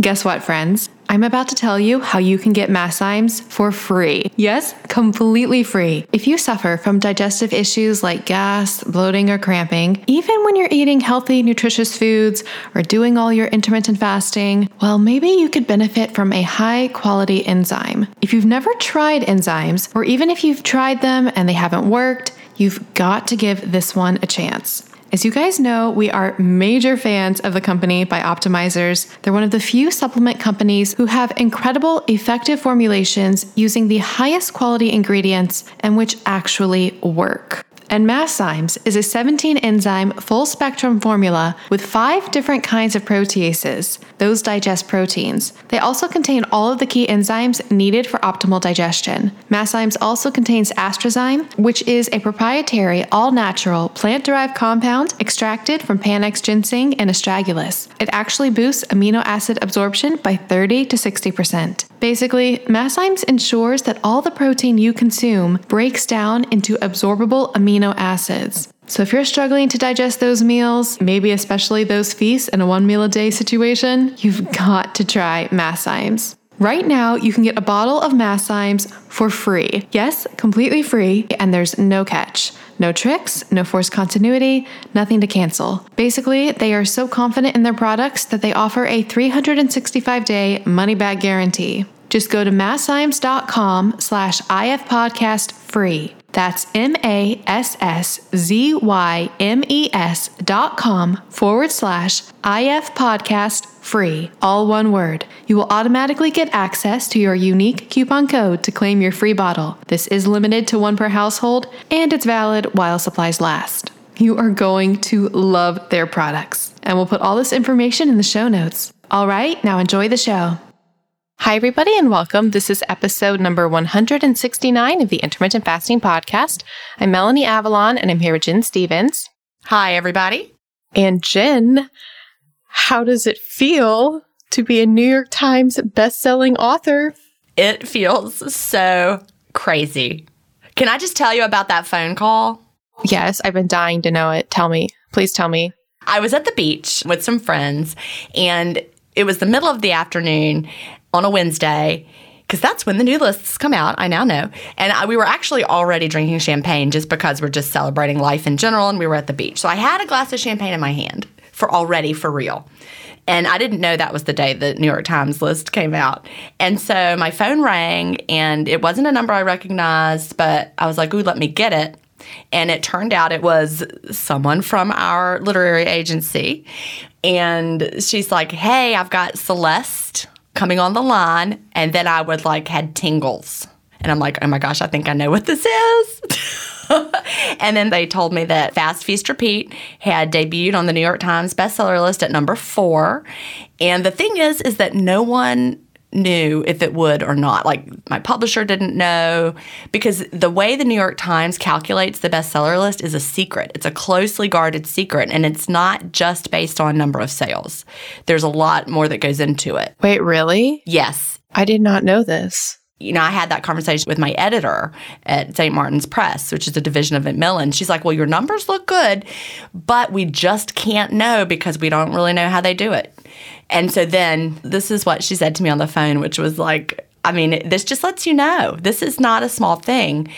Guess what, friends? I'm about to tell you how you can get Masszymes for free. Yes, completely free. If you suffer from digestive issues like gas, bloating, or cramping, even when you're eating healthy, nutritious foods or doing all your intermittent fasting, well, maybe you could benefit from a high quality enzyme. If you've never tried enzymes, or even if you've tried them and they haven't worked, you've got to give this one a chance. As you guys know, we are major fans of the company Bioptimizers. They're one of the few supplement companies who have incredible, effective formulations using the highest quality ingredients and which actually work. And Masszymes is a 17 enzyme full spectrum formula with five different kinds of proteases. Those digest proteins. They also contain all of the key enzymes needed for optimal digestion. Masszymes also contains astrazyme, which is a proprietary, all natural, plant derived compound extracted from Panax ginseng and astragalus. It actually boosts amino acid absorption by 30 to 60%. Basically, Masszymes ensures that all the protein you consume breaks down into absorbable amino acids. So if you're struggling to digest those meals, maybe especially those feasts in a one meal a day situation, you've got to try Masszymes. Right now, you can get a bottle of Masszymes for free. Yes, completely free, and there's no catch. No tricks, no forced continuity, nothing to cancel. Basically, they are so confident in their products that they offer a 365 day money back guarantee. Just go to masszymes.com slash ifpodcast free. That's M-A-S-S-Z-Y-M-E-S dot com forward slash IF podcast free. All one word. You will automatically get access to your unique coupon code to claim your free bottle. This is limited to one per household and it's valid while supplies last. You are going to love their products. And we'll put all this information in the show notes. All right, now enjoy the show. Hi, everybody, and welcome. This is episode number 169 of the Intermittent Fasting Podcast. I'm Melanie Avalon, and I'm here with Gin Stephens. Hi, everybody. And Gin, how does it feel to be a New York Times best-selling author? It feels so crazy. Can I just tell you about that phone call? Yes, I've been dying to know it. Tell me. Please tell me. I was at the beach with some friends, and it was the middle of the afternoon on a Wednesday because that's when the new lists come out. I now know. And I, we were actually already drinking champagne just because we're just celebrating life in general and we were at the beach. So I had a glass of champagne in my hand for already for real. And I didn't know that was the day the New York Times list came out. And so my phone rang and it wasn't a number I recognized, but I was like, ooh, let me get it. And it turned out it was someone from our literary agency. And she's like, hey, I've got Celeste coming on the line. And then I would like had tingles. And I'm like, oh my gosh, I think I know what this is. and then they told me that Fast Feast Repeat had debuted on the New York Times bestseller list at number four. And the thing is, is that no one knew if it would or not. Like my publisher didn't know because the way the New York Times calculates the bestseller list is a secret. It's a closely guarded secret and it's not just based on number of sales. There's a lot more that goes into it. Wait, really? Yes. I did not know this you know, I had that conversation with my editor at St. Martin's Press, which is a division of Macmillan. She's like, Well, your numbers look good, but we just can't know because we don't really know how they do it. And so then this is what she said to me on the phone, which was like, I mean, this just lets you know this is not a small thing,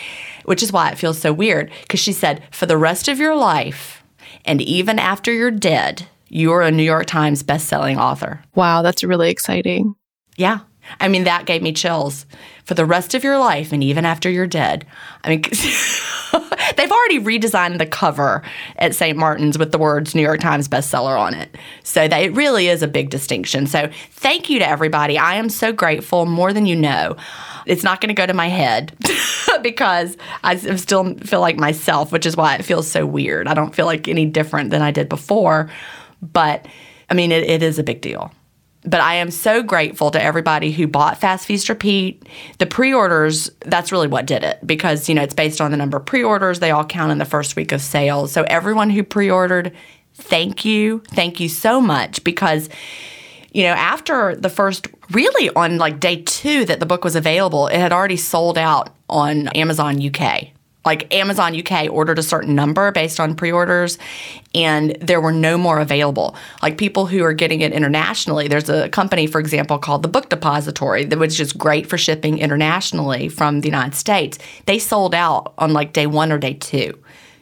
which is why it feels so weird. Because she said, For the rest of your life, And even after you're dead, you're a New York Times bestselling author. Wow, that's really exciting. Yeah. I mean, that gave me chills for the rest of your life and even after you're dead. I mean, they've already redesigned the cover at St. Martin's with the words New York Times bestseller on it. So that it really is a big distinction. So thank you to everybody. I am so grateful, more than you know. It's not going to go to my head because I still feel like myself, which is why it feels so weird. I don't feel like any different than I did before. But I mean, it, it is a big deal but I am so grateful to everybody who bought Fast Feast Repeat. The pre-orders, that's really what did it because, you know, it's based on the number of pre-orders. They all count in the first week of sales. So everyone who pre-ordered, thank you. Thank you so much because you know, after the first really on like day 2 that the book was available, it had already sold out on Amazon UK like Amazon UK ordered a certain number based on pre-orders and there were no more available. Like people who are getting it internationally, there's a company for example called the Book Depository that was just great for shipping internationally from the United States. They sold out on like day 1 or day 2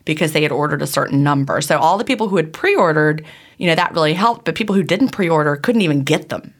because they had ordered a certain number. So all the people who had pre-ordered, you know, that really helped, but people who didn't pre-order couldn't even get them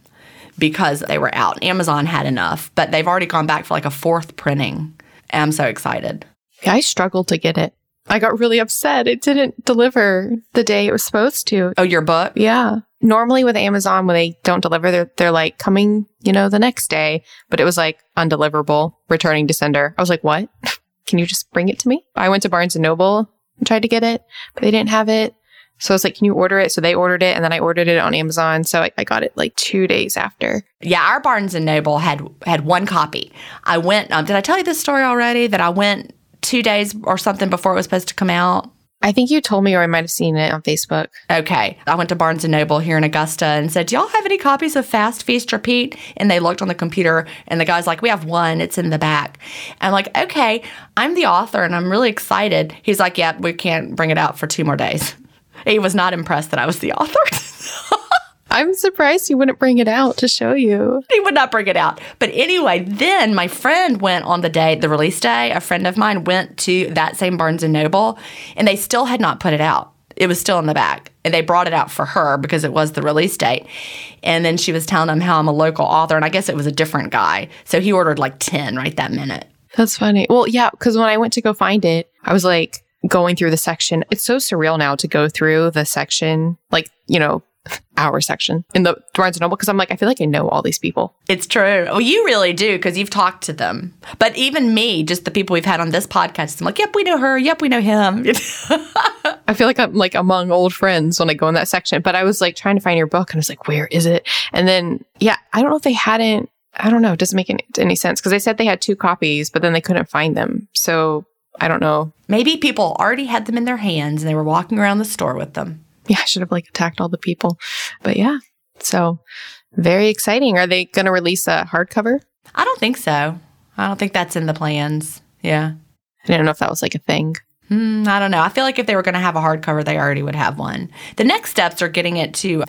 because they were out. Amazon had enough, but they've already gone back for like a fourth printing. I'm so excited. I struggled to get it. I got really upset. It didn't deliver the day it was supposed to. Oh, your book? Yeah. Normally with Amazon, when they don't deliver, they're, they're like coming, you know, the next day, but it was like undeliverable, returning to sender. I was like, what? Can you just bring it to me? I went to Barnes and Noble and tried to get it, but they didn't have it. So I was like, can you order it? So they ordered it and then I ordered it on Amazon. So I, I, got it like two days after. Yeah, our Barnes and Noble had had one copy. I went, um, did I tell you this story already? That I went two days or something before it was supposed to come out. I think you told me, or I might have seen it on Facebook. Okay. I went to Barnes and Noble here in Augusta and said, Do y'all have any copies of Fast Feast Repeat? And they looked on the computer and the guy's like, We have one. It's in the back. I'm like, Okay, I'm the author and I'm really excited. He's like, Yeah, we can't bring it out for two more days. He was not impressed that I was the author. I'm surprised he wouldn't bring it out to show you. He would not bring it out. But anyway, then my friend went on the day, the release day. A friend of mine went to that same Barnes and Noble, and they still had not put it out. It was still in the back. And they brought it out for her because it was the release date. And then she was telling them how I'm a local author, and I guess it was a different guy. So he ordered like 10 right that minute. That's funny. Well, yeah, because when I went to go find it, I was like going through the section. It's so surreal now to go through the section, like, you know, our section in the Barnes and Noble because I'm like, I feel like I know all these people. It's true. Well, you really do because you've talked to them. But even me, just the people we've had on this podcast, I'm like, yep, we know her. Yep, we know him. I feel like I'm like among old friends when I go in that section. But I was like trying to find your book and I was like, where is it? And then, yeah, I don't know if they hadn't. I don't know. It doesn't make any, any sense because they said they had two copies, but then they couldn't find them. So I don't know. Maybe people already had them in their hands and they were walking around the store with them yeah, I should have like attacked all the people. But yeah, so very exciting. Are they going to release a hardcover? I don't think so. I don't think that's in the plans. Yeah. I didn't know if that was like a thing. Mm, I don't know. I feel like if they were going to have a hardcover, they already would have one. The next steps are getting it to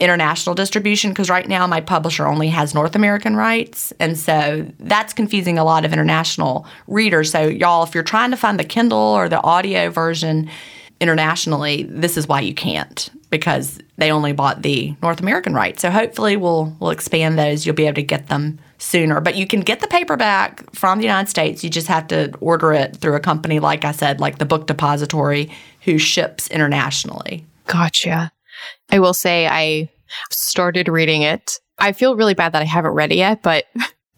international distribution because right now my publisher only has North American rights. And so that's confusing a lot of international readers. So, y'all, if you're trying to find the Kindle or the audio version, internationally, this is why you can't because they only bought the North American rights. So hopefully we'll we'll expand those. You'll be able to get them sooner. But you can get the paperback from the United States. You just have to order it through a company like I said, like the Book Depository who ships internationally. Gotcha. I will say I started reading it. I feel really bad that I haven't read it yet, but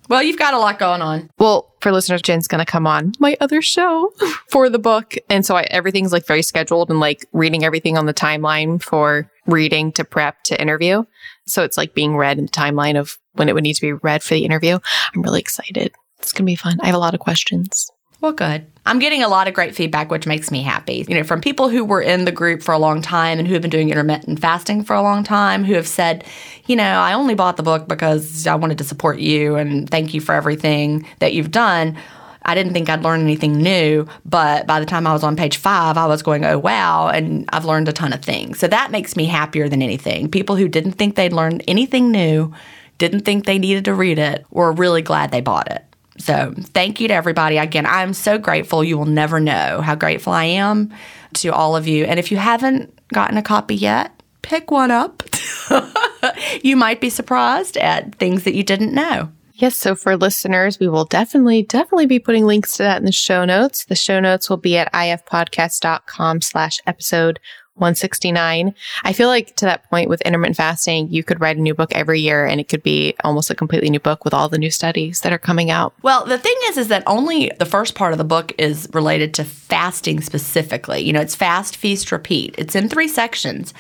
Well, you've got a lot going on. Well, for listeners, Jen's going to come on my other show for the book. And so I, everything's like very scheduled and like reading everything on the timeline for reading to prep to interview. So it's like being read in the timeline of when it would need to be read for the interview. I'm really excited. It's going to be fun. I have a lot of questions. Well, good. I'm getting a lot of great feedback, which makes me happy. You know, from people who were in the group for a long time and who have been doing intermittent fasting for a long time, who have said, you know, I only bought the book because I wanted to support you and thank you for everything that you've done. I didn't think I'd learn anything new, but by the time I was on page five, I was going, oh, wow, and I've learned a ton of things. So that makes me happier than anything. People who didn't think they'd learned anything new, didn't think they needed to read it, were really glad they bought it. So, thank you to everybody. Again, I'm so grateful. You will never know how grateful I am to all of you. And if you haven't gotten a copy yet, pick one up. you might be surprised at things that you didn't know. Yes, so for listeners, we will definitely, definitely be putting links to that in the show notes. The show notes will be at ifpodcast.com slash episode 169. I feel like to that point with intermittent fasting, you could write a new book every year and it could be almost a completely new book with all the new studies that are coming out. Well, the thing is, is that only the first part of the book is related to fasting specifically. You know, it's fast, feast, repeat. It's in three sections.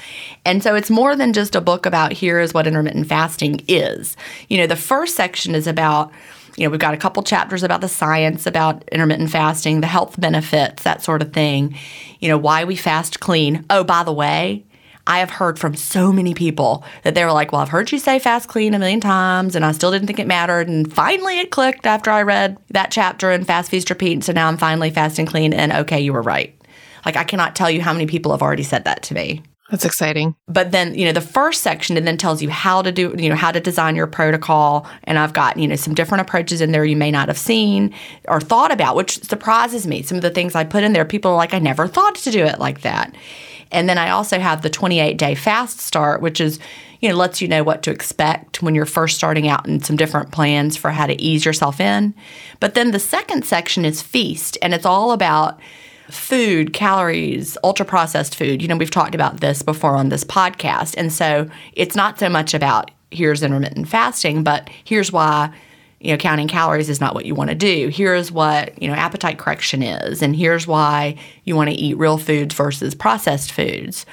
And so it's more than just a book about here is what intermittent fasting is. You know, the first section is about you know, we've got a couple chapters about the science about intermittent fasting, the health benefits, that sort of thing. You know, why we fast clean. Oh, by the way, I have heard from so many people that they were like, Well, I've heard you say fast clean a million times, and I still didn't think it mattered. And finally it clicked after I read that chapter in Fast Feast Repeat. So now I'm finally fasting clean, and okay, you were right. Like, I cannot tell you how many people have already said that to me. That's exciting. But then, you know, the first section it then tells you how to do, you know, how to design your protocol. And I've got, you know, some different approaches in there you may not have seen or thought about, which surprises me. Some of the things I put in there, people are like, I never thought to do it like that. And then I also have the 28 day fast start, which is, you know, lets you know what to expect when you're first starting out and some different plans for how to ease yourself in. But then the second section is feast, and it's all about food, calories, ultra processed food. You know, we've talked about this before on this podcast. And so it's not so much about here's intermittent fasting, but here's why you know counting calories is not what you want to do here's what you know appetite correction is and here's why you want to eat real foods versus processed foods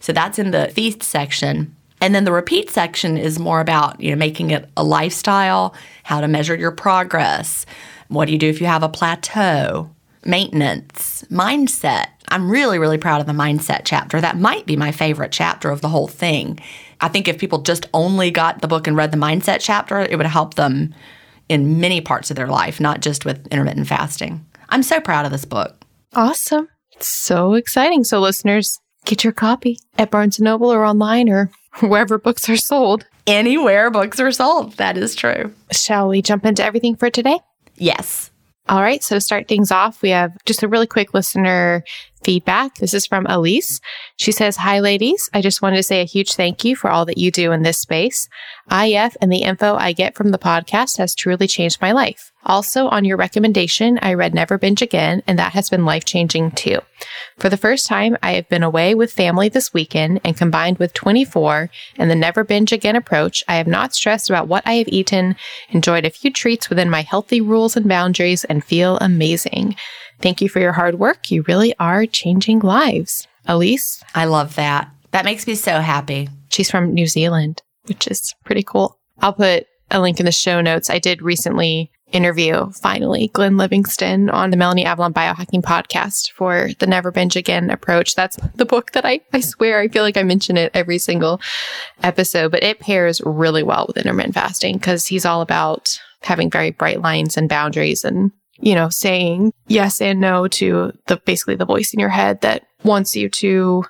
so that's in the feast section and then the repeat section is more about you know making it a lifestyle how to measure your progress what do you do if you have a plateau maintenance, mindset. I'm really, really proud of the mindset chapter. That might be my favorite chapter of the whole thing. I think if people just only got the book and read the mindset chapter, it would help them in many parts of their life, not just with intermittent fasting. I'm so proud of this book. Awesome. So exciting. So, listeners, get your copy at Barnes & Noble or online or wherever books are sold. Anywhere books are sold. That is true. Shall we jump into everything for today? Yes. All right. So to start things off, we have just a really quick listener feedback. This is from Aleise. She says, Hi, ladies. I just wanted to say a huge thank you for all that you do in this space. IF and the info I get from the podcast has truly changed my life. Also, on your recommendation, I read Never Binge Again, and that has been life changing too. For the first time, I have been away with family this weekend, and combined with 24 and the Never Binge Again approach, I have not stressed about what I have eaten, enjoyed a few treats within my healthy rules and boundaries, and feel amazing. Thank you for your hard work. You really are changing lives. Aleise? I love that. That makes me so happy. She's from New Zealand, which is pretty cool. I'll put a link in the show notes. I did recently interview, finally, Glenn Livingston on the Melanie Avalon Biohacking podcast for the Never Binge Again approach. That's the book that I, I swear, I feel like I mention it every single episode, but it pairs really well with intermittent fasting because he's all about having very bright lines and boundaries and you know, saying yes and no to the basically the voice in your head that wants you to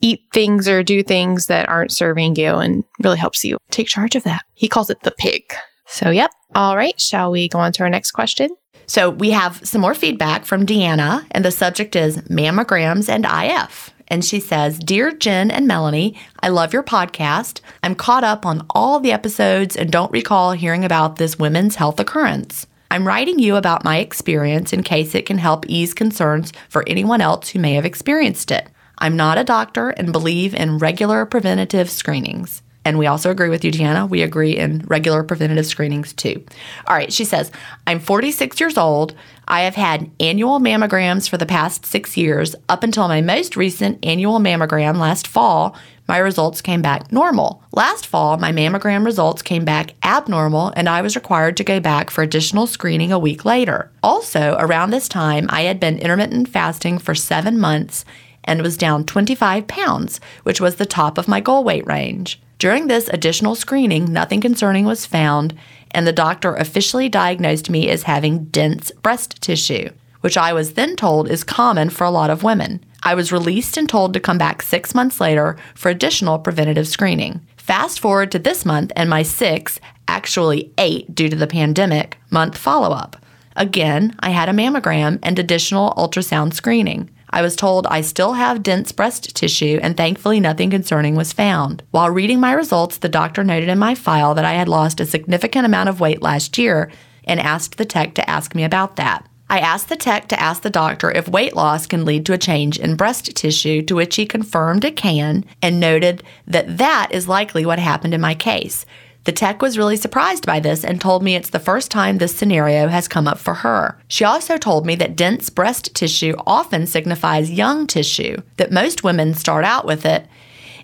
eat things or do things that aren't serving you and really helps you take charge of that. He calls it the pig. So, yep. All right. Shall we go on to our next question? So, we have some more feedback from Deanna, and the subject is mammograms and IF. And she says, Dear Gin and Melanie, I love your podcast. I'm caught up on all the episodes and don't recall hearing about this women's health occurrence. I'm writing you about my experience in case it can help ease concerns for anyone else who may have experienced it. I'm not a doctor and believe in regular preventative screenings. And we also agree with you, Deanna. We agree in regular preventative screenings too. All right, she says, I'm 46 years old. I have had annual mammograms for the past six years. Up until my most recent annual mammogram last fall, my results came back normal. Last fall, my mammogram results came back abnormal, and I was required to go back for additional screening a week later. Also, around this time, I had been intermittent fasting for seven months and was down 25 pounds, which was the top of my goal weight range. During this additional screening, nothing concerning was found, and the doctor officially diagnosed me as having dense breast tissue, which I was then told is common for a lot of women. I was released and told to come back six months later for additional preventative screening. Fast forward to this month and my six, actually eight due to the pandemic, month follow up. Again, I had a mammogram and additional ultrasound screening. I was told I still have dense breast tissue, and thankfully nothing concerning was found. While reading my results, the doctor noted in my file that I had lost a significant amount of weight last year and asked the tech to ask me about that. I asked the tech to ask the doctor if weight loss can lead to a change in breast tissue, to which he confirmed it can and noted that that is likely what happened in my case. The tech was really surprised by this and told me it's the first time this scenario has come up for her. She also told me that dense breast tissue often signifies young tissue, that most women start out with it,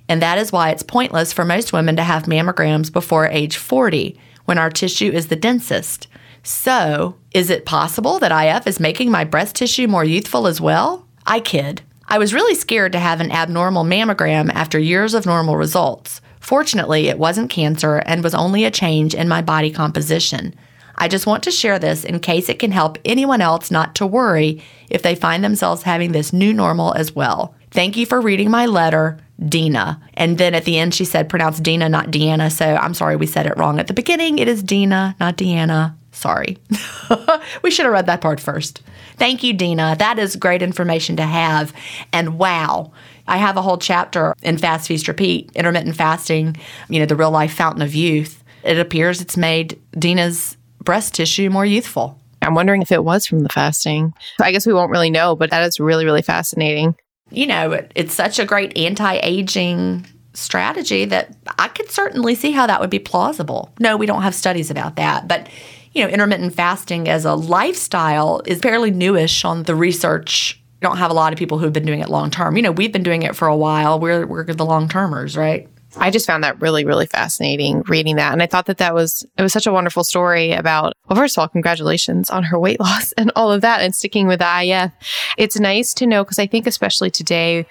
and that is why it's pointless for most women to have mammograms before age 40 when our tissue is the densest. So, is it possible that IF is making my breast tissue more youthful as well? I kid. I was really scared to have an abnormal mammogram after years of normal results. Fortunately, it wasn't cancer and was only a change in my body composition. I just want to share this in case it can help anyone else not to worry if they find themselves having this new normal as well. Thank you for reading my letter, Dina. And then at the end, she said, pronounce Dina, not Deanna. So I'm sorry we said it wrong at the beginning. It is Dina, not Deanna. Sorry. we should have read that part first. Thank you, Dina. That is great information to have. And wow, I have a whole chapter in Fast Feast Repeat, intermittent fasting, you know, the real life fountain of youth. It appears it's made Dina's breast tissue more youthful. I'm wondering if it was from the fasting. I guess we won't really know, but that is really, really fascinating. You know, it, it's such a great anti aging strategy that I could certainly see how that would be plausible. No, we don't have studies about that, but you know, intermittent fasting as a lifestyle is fairly newish on the research. Don't have a lot of people who've been doing it long term. You know, we've been doing it for a while. We're we're the long termers, right? I just found that really, really fascinating reading that. And I thought that that was, it was such a wonderful story about, well, first of all, congratulations on her weight loss and all of that and sticking with the IF. It's nice to know because I think, especially today,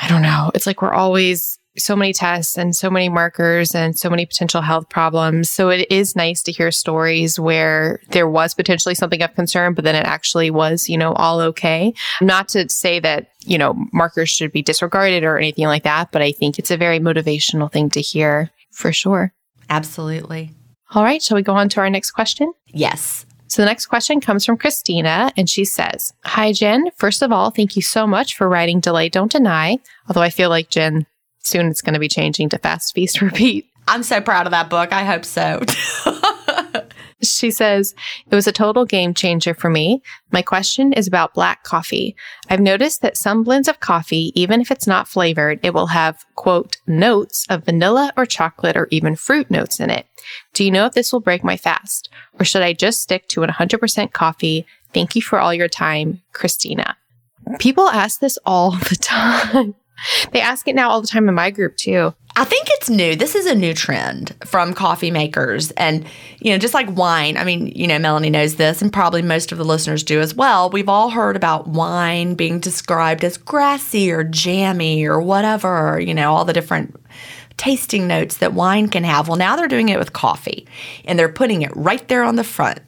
I don't know, it's like we're always so many tests and so many markers and so many potential health problems. So it is nice to hear stories where there was potentially something of concern, but then it actually was, you know, all okay. Not to say that, you know, markers should be disregarded or anything like that, but I think it's a very motivational thing to hear for sure. Absolutely. All right. Shall we go on to our next question? Yes. So the next question comes from Cristina, and she says, Hi, Gin. First of all, thank you so much for writing Delay Don't Deny. Although I feel like Gin soon it's going to be changing to Fast Feast Repeat. I'm so proud of that book. I hope so. she says, It was a total game changer for me. My question is about black coffee. I've noticed that some blends of coffee, even if it's not flavored, it will have, quote, notes of vanilla or chocolate or even fruit notes in it. Do you know if this will break my fast? Or should I just stick to 100% coffee? Thank you for all your time, Cristina. People ask this all the time. They ask it now all the time in my group too. I think it's new. This is a new trend from coffee makers. And, you know, just like wine, I mean, you know, Melanie knows this, and probably most of the listeners do as well. We've all heard about wine being described as grassy or jammy or whatever, you know, all the different tasting notes that wine can have. Well, now they're doing it with coffee and they're putting it right there on the front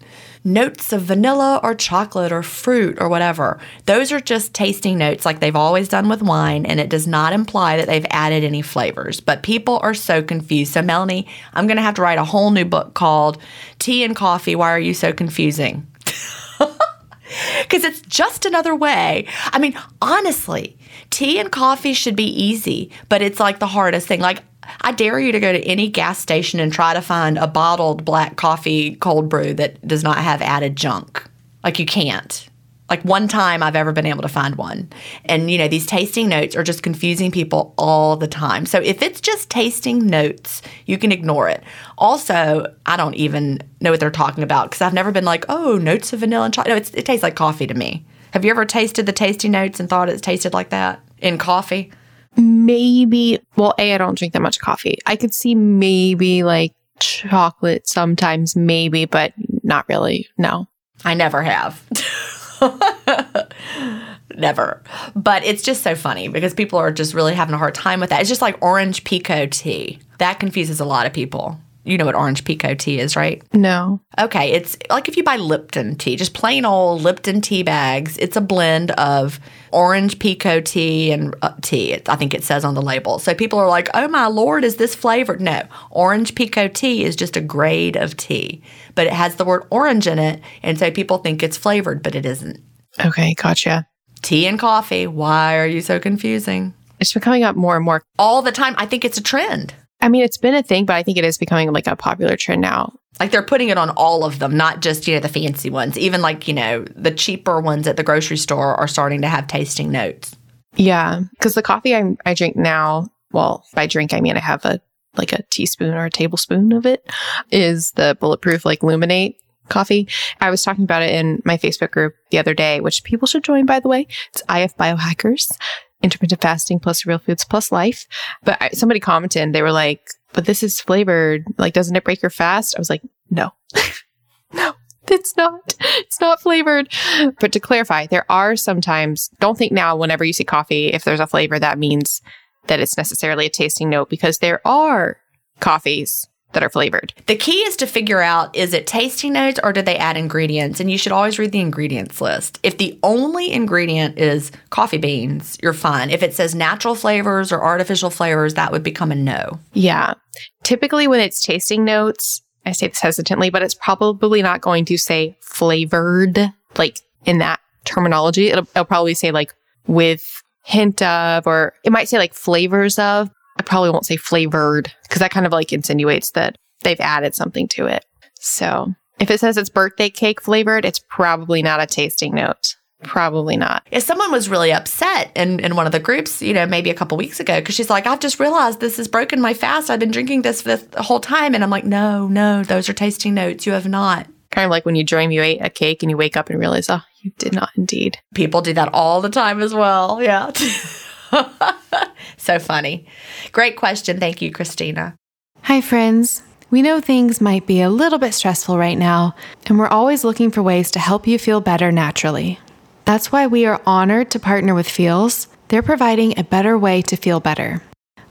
notes of vanilla or chocolate or fruit or whatever. Those are just tasting notes like they've always done with wine, and it does not imply that they've added any flavors. But people are so confused. So, Melanie, I'm going to have to write a whole new book called Tea and Coffee Why Are You So Confusing? Because it's just another way. I mean, honestly, tea and coffee should be easy, but it's like the hardest thing. Like, I dare you to go to any gas station and try to find a bottled black coffee cold brew that does not have added junk. Like you can't. Like one time I've ever been able to find one. And you know, these tasting notes are just confusing people all the time. So if it's just tasting notes, you can ignore it. Also, I don't even know what they're talking about because I've never been like, oh, notes of vanilla and chocolate. No, it tastes like coffee to me. Have you ever tasted the tasting notes and thought it tasted like that in coffee? Maybe, well, A, I don't drink that much coffee. I could see maybe like chocolate sometimes, maybe, but not really. No. I never have. never. But it's just so funny because people are just really having a hard time with that. It's just like orange pekoe tea. That confuses a lot of people. You know what orange pekoe tea is, right? No. Okay, it's like if you buy Lipton tea, just plain old Lipton tea bags. It's a blend of orange pekoe tea and uh, tea. It, I think it says on the label. So people are like, "Oh my lord, is this flavored?" No, orange pekoe tea is just a grade of tea, but it has the word orange in it, and so people think it's flavored, but it isn't. Okay, gotcha. tea and coffee. Why are you so confusing? It's been coming up more and more. All the time. I think it's a trend. I mean, it's been a thing, but I think it is becoming like a popular trend now. Like they're putting it on all of them, not just, you know, the fancy ones. Even like, you know, the cheaper ones at the grocery store are starting to have tasting notes. Yeah. Because the coffee I, I drink now, well, by drink, I mean I have a like a teaspoon or a tablespoon of it, is the bulletproof like Luminate coffee. I was talking about it in my Facebook group the other day, which people should join, by the way. It's IF Biohackers, intermittent fasting plus real foods plus life. But I, somebody commented, they were like, but this is flavored. Like, doesn't it break your fast? I was like, no, no. It's not. It's not flavored. But to clarify, there are sometimes, don't think now whenever you see coffee, if there's a flavor, that means that it's necessarily a tasting note because there are coffees that are flavored. The key is to figure out is it tasting notes or do they add ingredients? And you should always read the ingredients list. If the only ingredient is coffee beans, you're fine. If it says natural flavors or artificial flavors, that would become a no. Yeah. Typically, when it's tasting notes, I say this hesitantly, but it's probably not going to say flavored, like in that terminology. It'll, it'll probably say like with hint of, or it might say like flavors of. I probably won't say flavored because that kind of like insinuates that they've added something to it. So if it says it's birthday cake flavored, it's probably not a tasting note. Probably not. If someone was really upset in, in one of the groups, you know, maybe a couple weeks ago, because she's like, I've just realized this has broken my fast. I've been drinking this for the whole time. And I'm like, no, no, those are tasting notes. You have not. Kind of like when you dream you ate a cake and you wake up and realize, oh, you did not indeed. People do that all the time as well. Yeah. so funny. Great question. Thank you, Cristina. Hi, friends. We know things might be a little bit stressful right now, and we're always looking for ways to help you feel better naturally. That's why we are honored to partner with Feals. They're providing a better way to feel better.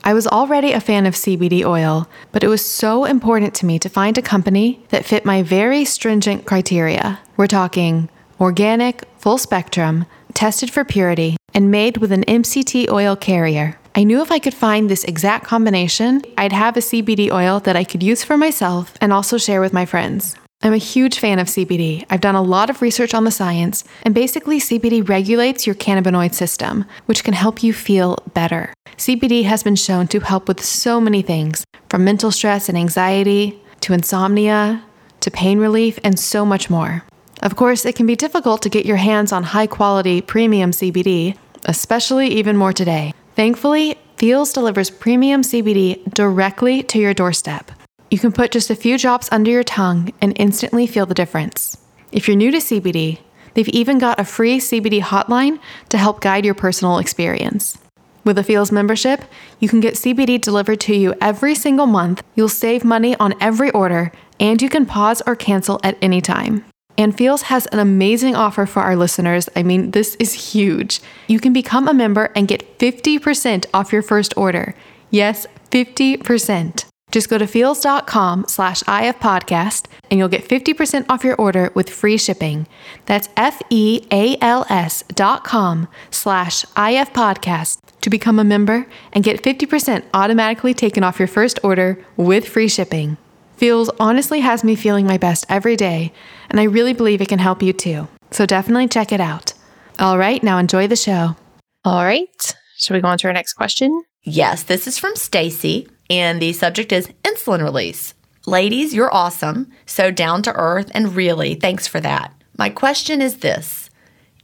I was already a fan of CBD oil, but it was so important to me to find a company that fit my very stringent criteria. We're talking organic, full spectrum, tested for purity, and made with an MCT oil carrier. I knew if I could find this exact combination, I'd have a CBD oil that I could use for myself and also share with my friends. I'm a huge fan of CBD. I've done a lot of research on the science, and basically, CBD regulates your cannabinoid system, which can help you feel better. CBD has been shown to help with so many things from mental stress and anxiety to insomnia to pain relief and so much more. Of course, it can be difficult to get your hands on high quality premium CBD, especially even more today. Thankfully, Feals delivers premium CBD directly to your doorstep. You can put just a few drops under your tongue and instantly feel the difference. If you're new to CBD, they've even got a free CBD hotline to help guide your personal experience. With a Feals membership, you can get CBD delivered to you every single month, you'll save money on every order, and you can pause or cancel at any time. And Feals has an amazing offer for our listeners. I mean, this is huge. You can become a member and get 50% off your first order. Yes, 50%. Just go to feals.com slash ifpodcast and you'll get 50% off your order with free shipping. That's F-E-A-L-S dot com slash ifpodcast to become a member and get 50% automatically taken off your first order with free shipping. Feals honestly has me feeling my best every day, and I really believe it can help you too. So definitely check it out. All right, now enjoy the show. All right, should we go on to our next question? Yes, this is from Stacey, and the subject is insulin release. Ladies, you're awesome, so down to earth, and really, thanks for that. My question is this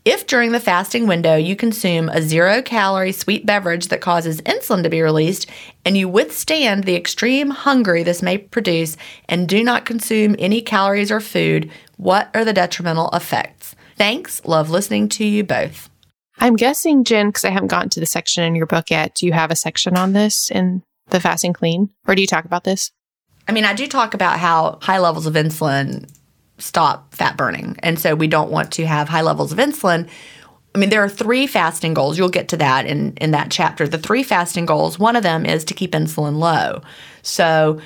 if during the fasting window you consume a zero calorie sweet beverage that causes insulin to be released and you withstand the extreme hunger this may produce and do not consume any calories or food, what are the detrimental effects? Thanks. Love listening to you both. I'm guessing, Gin, because I haven't gotten to the section in your book yet. Do you have a section on this in the fasting clean? Or do you talk about this? I mean, I do talk about how high levels of insulin stop fat burning. And so we don't want to have high levels of insulin. I mean, there are three fasting goals. You'll get to that in, in that chapter. The three fasting goals, one of them is to keep insulin low. So,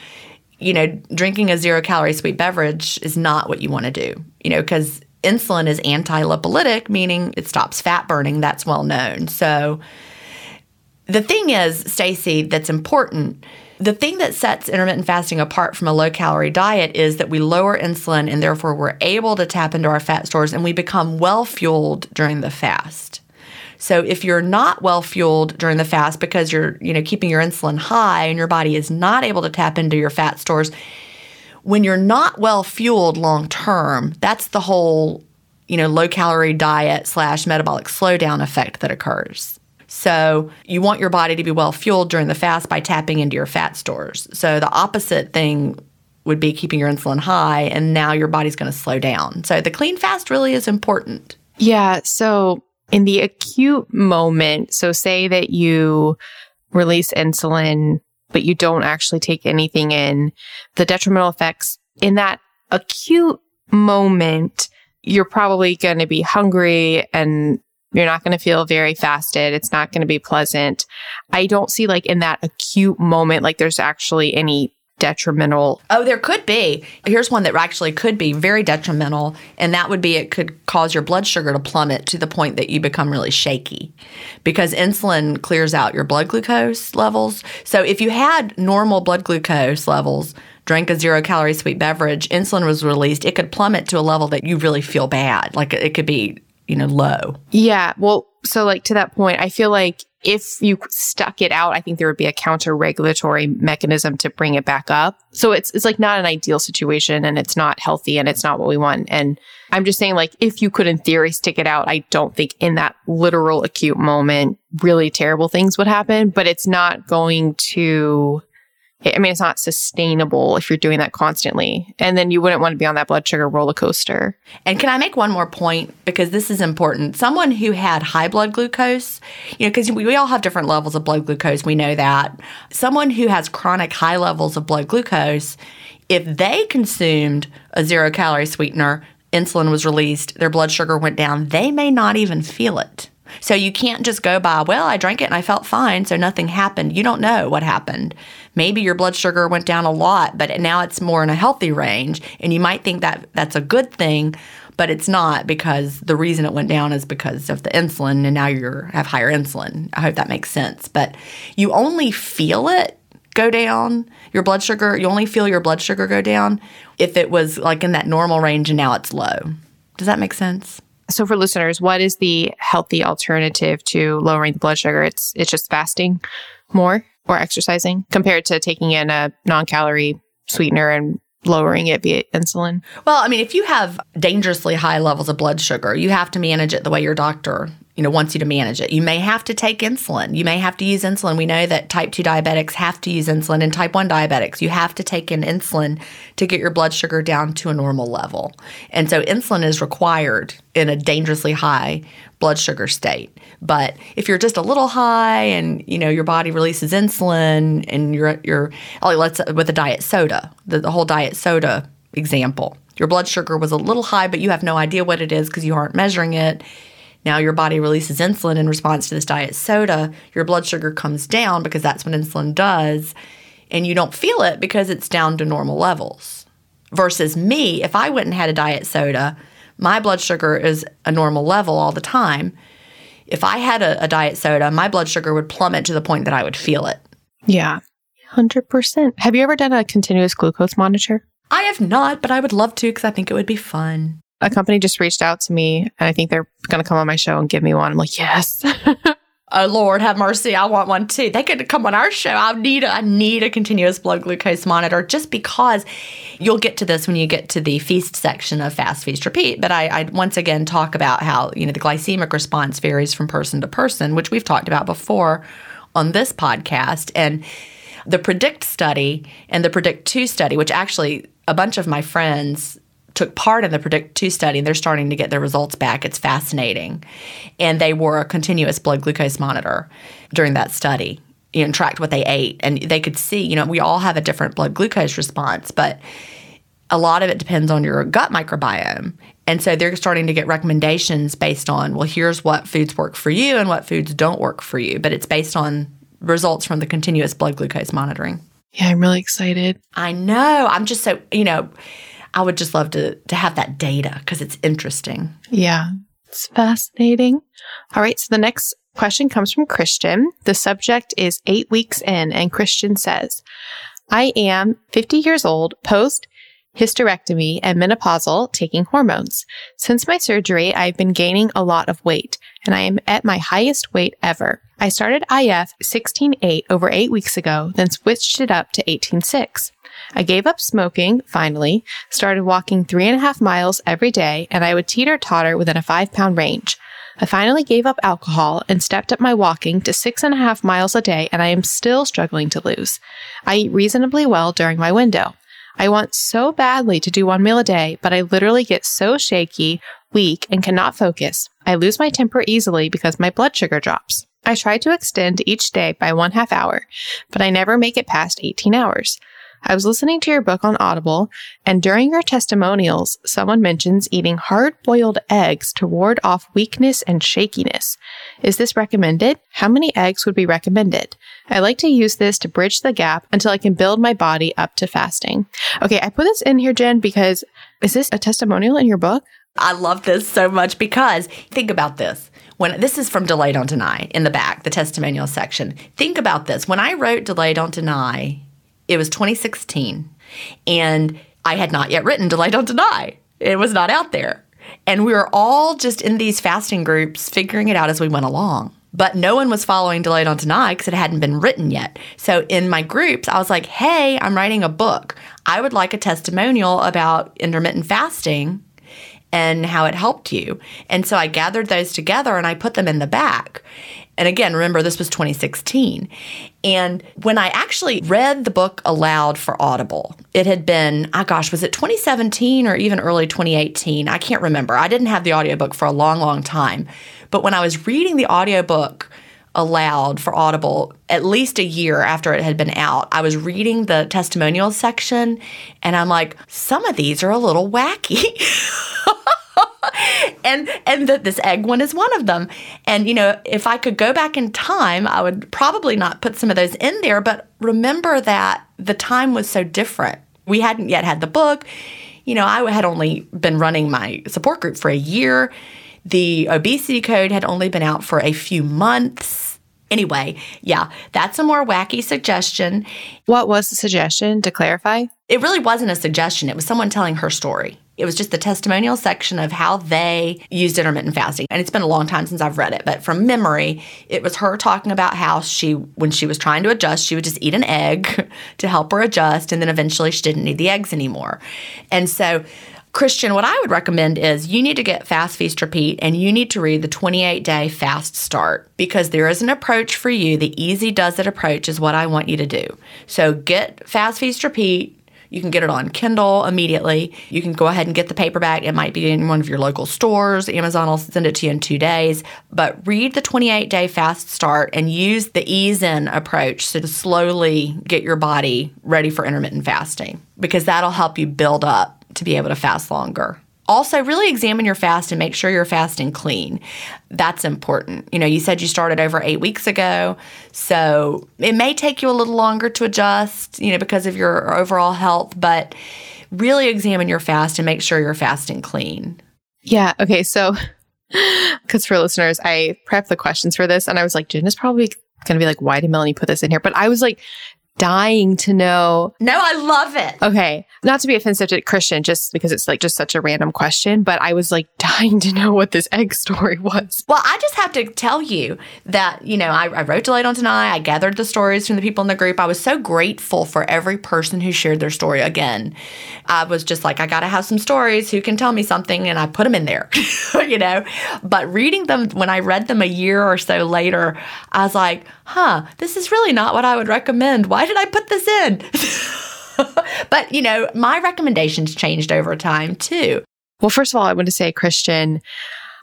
you know, drinking a zero calorie sweet beverage is not what you want to do, you know, because insulin is anti lipolytic, meaning it stops fat burning. That's well known. So, the thing is, Stacey, that's important the thing that sets intermittent fasting apart from a low calorie diet is that we lower insulin and therefore we're able to tap into our fat stores and we become well fueled during the fast. So if you're not well fueled during the fast because you're, you know, keeping your insulin high and your body is not able to tap into your fat stores, when you're not well fueled long term, that's the whole, you know, low calorie diet slash metabolic slowdown effect that occurs. So you want your body to be well fueled during the fast by tapping into your fat stores. So the opposite thing would be keeping your insulin high, and now your body's going to slow down. So the clean fast really is important. Yeah. So in the acute moment, so say that you release insulin, but you don't actually take anything in, the detrimental effects in that acute moment, you're probably going to be hungry and you're not going to feel very fasted. It's not going to be pleasant. I don't see like in that acute moment, like there's actually any detrimental. Oh, there could be. Here's one that actually could be very detrimental, and that would be it could cause your blood sugar to plummet to the point that you become really shaky because insulin clears out your blood glucose levels. So if you had normal blood glucose levels, drank a zero calorie sweet beverage, insulin was released, it could plummet to a level that you really feel bad. Like it could be, you know, low. Yeah. Well, so like to that point, I feel like if you stuck it out, I think there would be a counter regulatory mechanism to bring it back up. So it's it's like not an ideal situation and it's not healthy and it's not what we want. And I'm just saying like if you could in theory stick it out, I don't think in that literal acute moment really terrible things would happen, but it's not going to I mean, it's not sustainable if you're doing that constantly. And then you wouldn't want to be on that blood sugar roller coaster. And can I make one more point? Because this is important. Someone who had high blood glucose, you know, because we, we all have different levels of blood glucose, we know that. Someone who has chronic high levels of blood glucose, if they consumed a zero calorie sweetener, insulin was released, their blood sugar went down, they may not even feel it. So you can't just go by, well, I drank it and I felt fine, so nothing happened. You don't know what happened. Maybe your blood sugar went down a lot, but now it's more in a healthy range. And you might think that that's a good thing, but it's not because the reason it went down is because of the insulin and now you have higher insulin. I hope that makes sense. But you only feel it go down, your blood sugar, you only feel your blood sugar go down if it was like in that normal range and now it's low. Does that make sense? So for listeners, what is the healthy alternative to lowering the blood sugar? It's it's just fasting more or exercising compared to taking in a non-calorie sweetener and lowering it via insulin? Well, I mean, if you have dangerously high levels of blood sugar, you have to manage it the way your doctor you know wants you to manage it. You may have to take insulin. You may have to use insulin. We know that type 2 diabetics have to use insulin and type 1 diabetics you have to take in insulin to get your blood sugar down to a normal level. And so insulin is required in a dangerously high blood sugar state. But if you're just a little high and you know your body releases insulin and you're you're oh, let's with a diet soda, the, the whole diet soda example. Your blood sugar was a little high, but you have no idea what it is because you aren't measuring it now your body releases insulin in response to this diet soda. Your blood sugar comes down because that's what insulin does. And you don't feel it because it's down to normal levels. Versus me, if I went and had a diet soda, my blood sugar is a normal level all the time. If I had a, a diet soda, my blood sugar would plummet to the point that I would feel it. Yeah. 100%. Have you ever done a continuous glucose monitor? I have not, but I would love to because I think it would be fun a company just reached out to me and I think they're going to come on my show and give me one. I'm like, yes. oh Lord, have mercy! I want one too. They could come on our show. I need a, I need a continuous blood glucose monitor just because you'll get to this when you get to the feast section of Fast Feast Repeat. But I, I once again talk about how you know the glycemic response varies from person to person, which we've talked about before on this podcast, and the Predict study and the Predict Two study, which actually a bunch of my friends took part in the Predict 2 study and they're starting to get their results back. It's fascinating. And they wore a continuous blood glucose monitor during that study and tracked what they ate. And they could see, you know, we all have a different blood glucose response, but a lot of it depends on your gut microbiome. And so they're starting to get recommendations based on, well, here's what foods work for you and what foods don't work for you. But it's based on results from the continuous blood glucose monitoring. Yeah, I'm really excited. I know. I'm just so, you know, I would just love to to have that data because it's interesting. Yeah. It's fascinating. All right, so the next question comes from Christen. The subject is 8 weeks in and Christen says, I am 50 years old, post hysterectomy and menopausal, taking hormones. Since my surgery, I've been gaining a lot of weight. and I am at my highest weight ever. I started IF 16.8 over eight weeks ago, then switched it up to 18.6. I gave up smoking, finally, started walking three and a half miles every day, and I would teeter totter within a five pound range. I finally gave up alcohol and stepped up my walking to six and a half miles a day, and I am still struggling to lose. I eat reasonably well during my window. I want so badly to do one meal a day, but I literally get so shaky, weak, and cannot focus. I lose my temper easily because my blood sugar drops. I try to extend each day by one half hour, but I never make it past 18 hours. I was listening to your book on Audible, and during your testimonials, someone mentions eating hard boiled eggs to ward off weakness and shakiness. Is this recommended? How many eggs would be recommended? I like to use this to bridge the gap until I can build my body up to fasting. Okay, I put this in here, Gin, because is this a testimonial in your book? I love this so much because think about this. When this is from Delay Don't Deny in the back, the testimonial section. Think about this. When I wrote Delay Don't Deny, it was 2016, and I had not yet written Delay Don't Deny. It was not out there. And we were all just in these fasting groups figuring it out as we went along. But no one was following Delay Don't Deny because it hadn't been written yet. So in my groups, I was like, hey, I'm writing a book. I would like a testimonial about intermittent fasting and how it helped you. And so I gathered those together and I put them in the back. And again, remember, this was 2016. And when I actually read the book aloud for Audible, it had been, oh gosh, was it 2017 or even early 2018? I can't remember. I didn't have the audiobook for a long, long time. But when I was reading the audiobook aloud for Audible at least a year after it had been out, I was reading the testimonials section and I'm like, some of these are a little wacky. and and that this egg one is one of them. And you know, if I could go back in time, I would probably not put some of those in there, but remember that the time was so different. We hadn't yet had the book. You know, I had only been running my support group for a year. The obesity code had only been out for a few months. Anyway, yeah, that's a more wacky suggestion. What was the suggestion to clarify? It really wasn't a suggestion. It was someone telling her story. It was just the testimonial section of how they used intermittent fasting. And it's been a long time since I've read it, but from memory, it was her talking about how she, when she was trying to adjust, she would just eat an egg to help her adjust. And then eventually she didn't need the eggs anymore. And so, Christen, what I would recommend is you need to get Fast Feast Repeat and you need to read the 28 day fast start because there is an approach for you. The easy does it approach is what I want you to do. So get Fast Feast Repeat, you can get it on Kindle immediately. You can go ahead and get the paperback. It might be in one of your local stores. Amazon will send it to you in two days. But read the 28 day fast start and use the ease in approach to slowly get your body ready for intermittent fasting because that'll help you build up to be able to fast longer. Also, really examine your fast and make sure you're fasting clean. That's important. You know, you said you started over eight weeks ago, so it may take you a little longer to adjust, you know, because of your overall health, but really examine your fast and make sure you're fasting clean. Yeah. Okay. So, because for listeners, I prepped the questions for this and I was like, Gin is probably going to be like, why did Melanie put this in here? But I was like, dying to know. No, I love it. Okay. Not to be offensive to Christen, just because it's like just such a random question, but I was like dying to know what this egg story was. Well, I just have to tell you that, you know, I, I wrote Delay Don't Deny. I gathered the stories from the people in the group. I was so grateful for every person who shared their story again. I was just like, I got to have some stories. Who can tell me something? And I put them in there, you know. But reading them, when I read them a year or so later, I was like, huh, this is really not what I would recommend. Why did I put this in? but, you know, my recommendations changed over time too. Well, first of all, I want to say, Christen,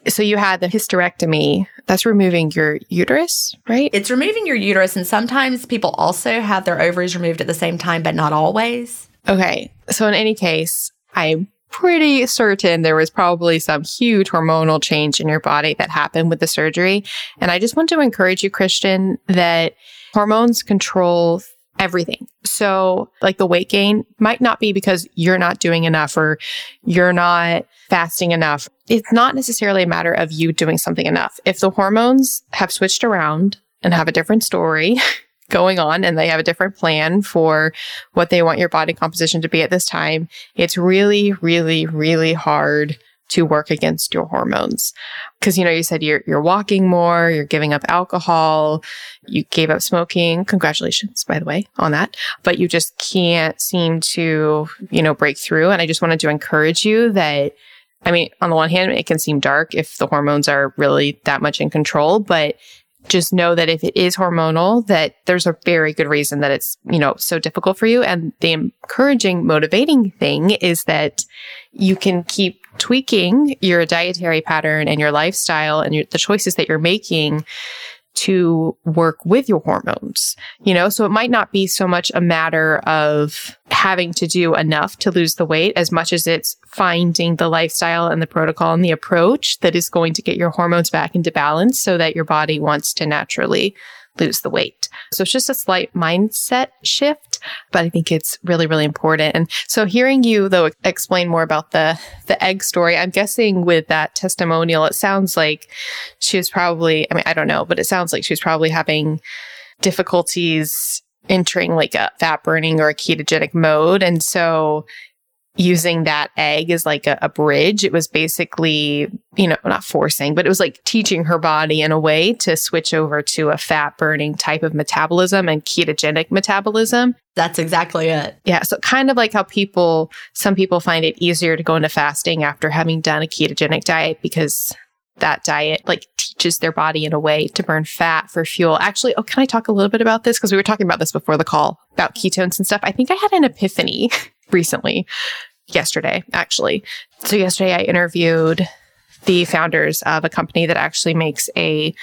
so you had the hysterectomy. That's removing your uterus, right? It's removing your uterus. And sometimes people also have their ovaries removed at the same time, but not always. Okay. So, in any case, I'm pretty certain there was probably some huge hormonal change in your body that happened with the surgery. And I just want to encourage you, Christen, that hormones control everything. So, like the weight gain might not be because you're not doing enough or you're not fasting enough. It's not necessarily a matter of you doing something enough. If the hormones have switched around and have a different story, going on and they have a different plan for what they want your body composition to be at this time, it's really, really, really hard to work against your hormones. Cause, you know, you said you're, you're walking more, you're giving up alcohol, you gave up smoking. Congratulations, by the way, on that. But you just can't seem to, you know, break through. And I just wanted to encourage you that, I mean, on the one hand, it can seem dark if the hormones are really that much in control, but just know that if it is hormonal, that there's a very good reason that it's, you know, so difficult for you. And the encouraging, motivating thing is that you can keep tweaking your dietary pattern and your lifestyle and your, the choices that you're making to work with your hormones, you know? So it might not be so much a matter of having to do enough to lose the weight as much as it's finding the lifestyle and the protocol and the approach that is going to get your hormones back into balance so that your body wants to naturally lose the weight. So it's just a slight mindset shift, but I think it's really, really important. And so hearing you though explain more about the, the egg story, I'm guessing with that testimonial, it sounds like she was probably, I mean, I don't know, but it sounds like she was probably having difficulties entering like a fat burning or a ketogenic mode. And so using that egg as like a, a, bridge. It was basically, you know, not forcing, but it was like teaching her body in a way to switch over to a fat burning type of metabolism and ketogenic metabolism. That's exactly it. Yeah. So kind of like how people, some people find it easier to go into fasting after having done a ketogenic diet because that diet like teaches their body in a way to burn fat for fuel. Actually, oh, can I talk a little bit about this? Because we were talking about this before the call about ketones and stuff. I think I had an epiphany recently yesterday, actually. So, yesterday I interviewed the founders of a company that actually makes a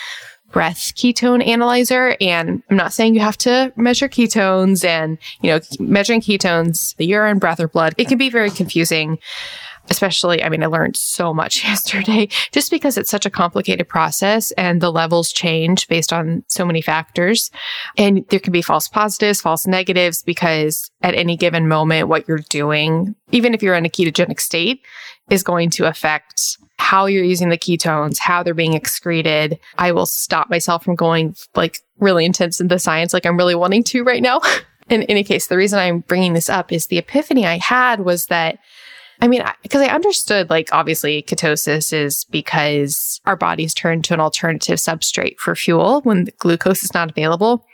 breath ketone analyzer. And I'm not saying you have to measure ketones and, you know, measuring ketones, the urine, breath, or blood. It can be very confusing especially, I mean, I learned so much yesterday just because it's such a complicated process and the levels change based on so many factors. And there can be false positives, false negatives, because at any given moment, what you're doing, even if you're in a ketogenic state, is going to affect how you're using the ketones, how they're being excreted. I will stop myself from going like really intense into the science, like I'm really wanting to right now. in any case, the reason I'm bringing this up is the epiphany I had was that I mean, because I, I, understood, like, obviously, ketosis is because our bodies turn to an alternative substrate for fuel when the glucose is not available.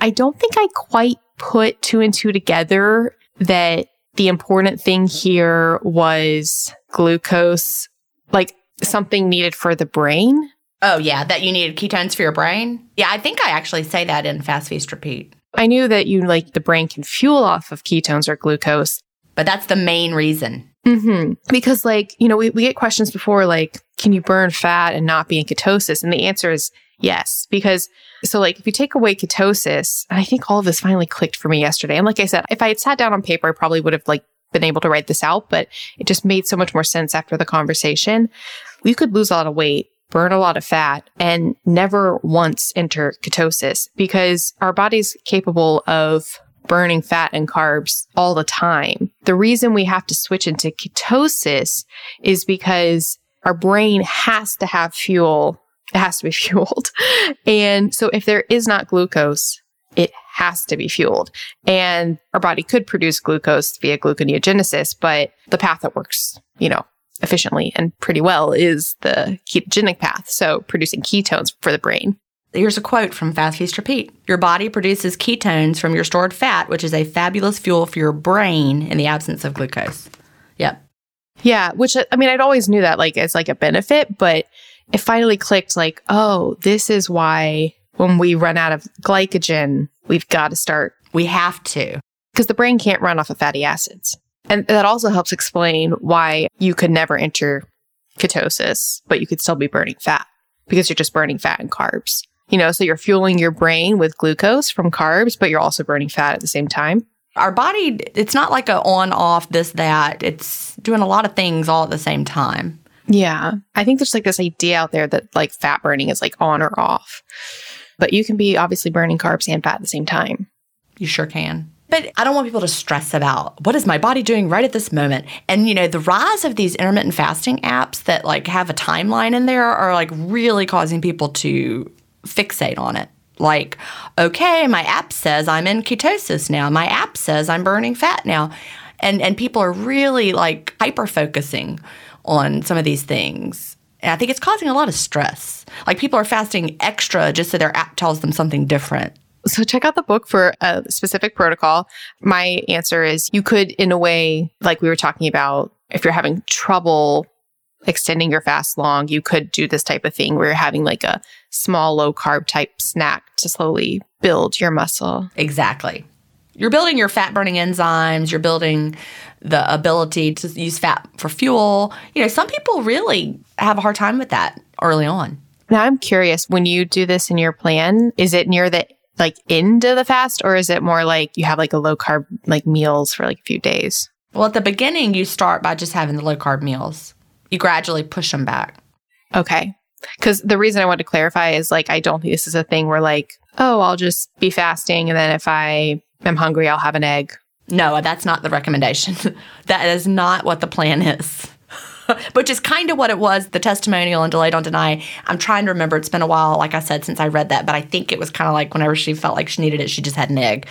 I don't think I quite put two and two together that the important thing here was glucose, like something needed for the brain. Oh, yeah, that you needed ketones for your brain. Yeah, I think I actually say that in Fast Feast Repeat. I knew that you like the brain can fuel off of ketones or glucose. But that's the main reason. Mm-hmm. Because, like, you know, we, we get questions before, like, can you burn fat and not be in ketosis? And the answer is yes. Because, so, like, if you take away ketosis, and I think all of this finally clicked for me yesterday. And like I said, if I had sat down on paper, I probably would have, like, been able to write this out, but it just made so much more sense after the conversation. We could lose a lot of weight, burn a lot of fat, and never once enter ketosis because our body's capable of burning fat and carbs all the time. The reason we have to switch into ketosis is because our brain has to have fuel. It has to be fueled. And so if there is not glucose, it has to be fueled. And our body could produce glucose via gluconeogenesis, but the path that works, you know, efficiently and pretty well is the ketogenic path. So producing ketones for the brain. Here's a quote from Fast Feast Repeat. Your body produces ketones from your stored fat, which is a fabulous fuel for your brain in the absence of glucose. Yep. Yeah, which uh, I mean, I'd always knew that like as like a benefit, but it finally clicked like, oh, this is why when we run out of glycogen, we've got to start. We have to. Because the brain can't run off of fatty acids. And that also helps explain why you could never enter ketosis, but you could still be burning fat because you're just burning fat and carbs. You know, so you're fueling your brain with glucose from carbs, but you're also burning fat at the same time. Our body, it's not like a on off this that. It's doing a lot of things all at the same time. Yeah. I think there's like this idea out there that like fat burning is like on or off. But you can be obviously burning carbs and fat at the same time. You sure can. But I don't want people to stress about what is my body doing right at this moment. And you know, the rise of these intermittent fasting apps that like have a timeline in there are like really causing people to fixate on it. Like, okay, my app says I'm in ketosis now. My app says I'm burning fat now. And and people are really like hyper focusing on some of these things. And I think it's causing a lot of stress. Like people are fasting extra just so their app tells them something different. So check out the book for a specific protocol. My answer is you could, in a way, like we were talking about, if you're having trouble extending your fast long, you could do this type of thing where you're having like a small, low carb type snack to slowly build your muscle. Exactly. You're building your fat burning enzymes, you're building the ability to use fat for fuel. You know, some people really have a hard time with that early on. Now I'm curious when you do this in your plan, is it near the like end of the fast or is it more like you have like a low carb like meals for like a few days? Well, at the beginning, you start by just having the low carb meals. You gradually push them back. Okay. Because the reason I want to clarify is like, I don't think this is a thing where like, oh, I'll just be fasting. And then if I am hungry, I'll have an egg. No, that's not the recommendation. that is not what the plan is. Which is kind of what it was, the testimonial and delay don't deny. I'm trying to remember. It's been a while, like I said, since I read that, but I think it was kind of like whenever she felt like she needed it, she just had an egg.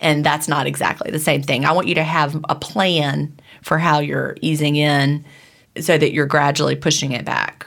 And that's not exactly the same thing. I want you to have a plan for how you're easing in so that you're gradually pushing it back.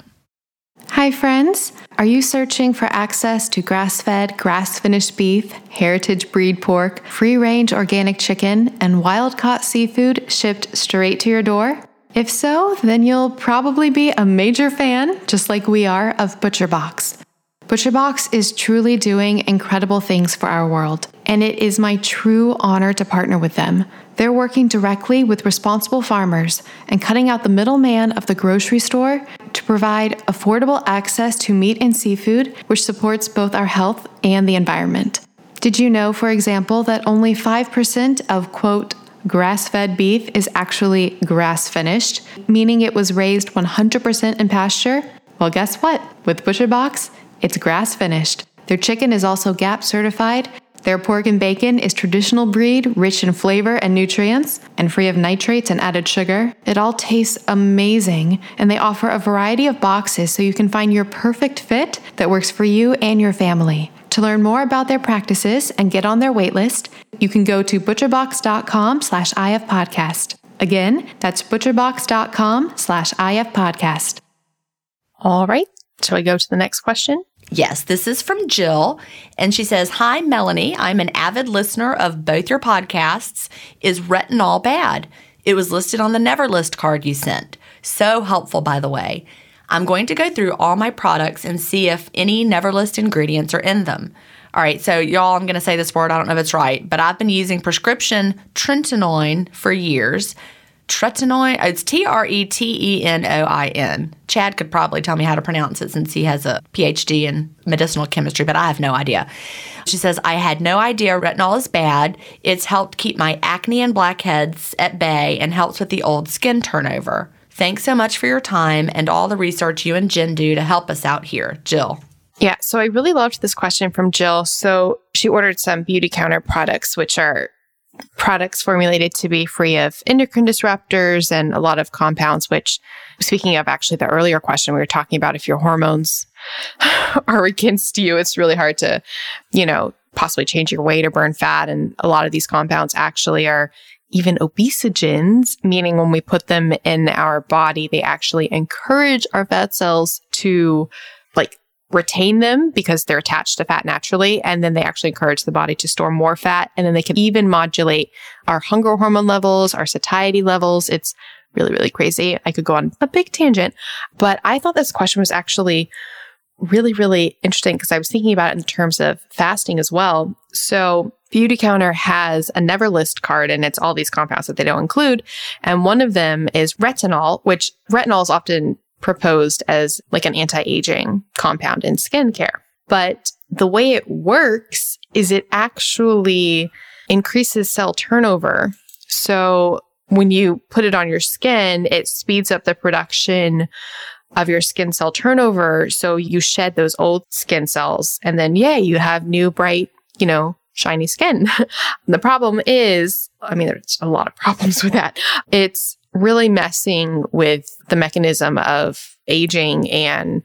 Hi, friends. Are you searching for access to grass fed, grass finished beef, heritage breed pork, free range organic chicken, and wild caught seafood shipped straight to your door? If so, then you'll probably be a major fan, just like we are, of ButcherBox. ButcherBox is truly doing incredible things for our world, and it is my true honor to partner with them. They're working directly with responsible farmers and cutting out the middleman of the grocery store to provide affordable access to meat and seafood, which supports both our health and the environment. Did you know, for example, that only 5% of quote, grass fed beef is actually grass finished, meaning it was raised 100% in pasture? Well, guess what? With ButcherBox, it's grass finished. Their chicken is also GAP certified. Their pork and bacon is traditional breed, rich in flavor and nutrients, and free of nitrates and added sugar. It all tastes amazing, and they offer a variety of boxes so you can find your perfect fit that works for you and your family. To learn more about their practices and get on their waitlist, you can go to butcherbox.com slash ifpodcast. Again, that's butcherbox.com slash ifpodcast. All right. Shall we go to the next question? Yes, this is from Jill. And she says, Hi, Melanie. I'm an avid listener of both your podcasts. Is retinol bad? It was listed on the Never List card you sent. So helpful, by the way. I'm going to go through all my products and see if any Never List ingredients are in them. All right, so y'all, I'm going to say this word. I don't know if it's right, but I've been using prescription tretinoin for years tretinoin. It's T R E T E N O I N. Chad could probably tell me how to pronounce it since he has a PhD in medicinal chemistry, but I have no idea. She says, I had no idea retinol is bad. It's helped keep my acne and blackheads at bay and helps with the old skin turnover. Thanks so much for your time and all the research you and Gin do to help us out here. Jill. Yeah, so I really loved this question from Jill. So she ordered some Beautycounter products, which are products formulated to be free of endocrine disruptors and a lot of compounds, which, speaking of actually the earlier question, we were talking about if your hormones are against you, it's really hard to, you know, possibly change your weight or burn fat. And a lot of these compounds actually are even obesogens, meaning when we put them in our body, they actually encourage our fat cells to like retain them because they're attached to fat naturally. And then they actually encourage the body to store more fat. And then they can even modulate our hunger hormone levels, our satiety levels. It's really, really crazy. I could go on a big tangent, but I thought this question was actually really, really interesting because I was thinking about it in terms of fasting as well. So Beautycounter has a never list card and it's all these compounds that they don't include. And one of them is retinol, which retinol is often proposed as like an anti-aging compound in skincare. But the way it works is it actually increases cell turnover. So when you put it on your skin, it speeds up the production of your skin cell turnover. So you shed those old skin cells and then, yay, you have new, bright, you know, shiny skin. the problem is, I mean, there's a lot of problems with that. It's really messing with the mechanism of aging and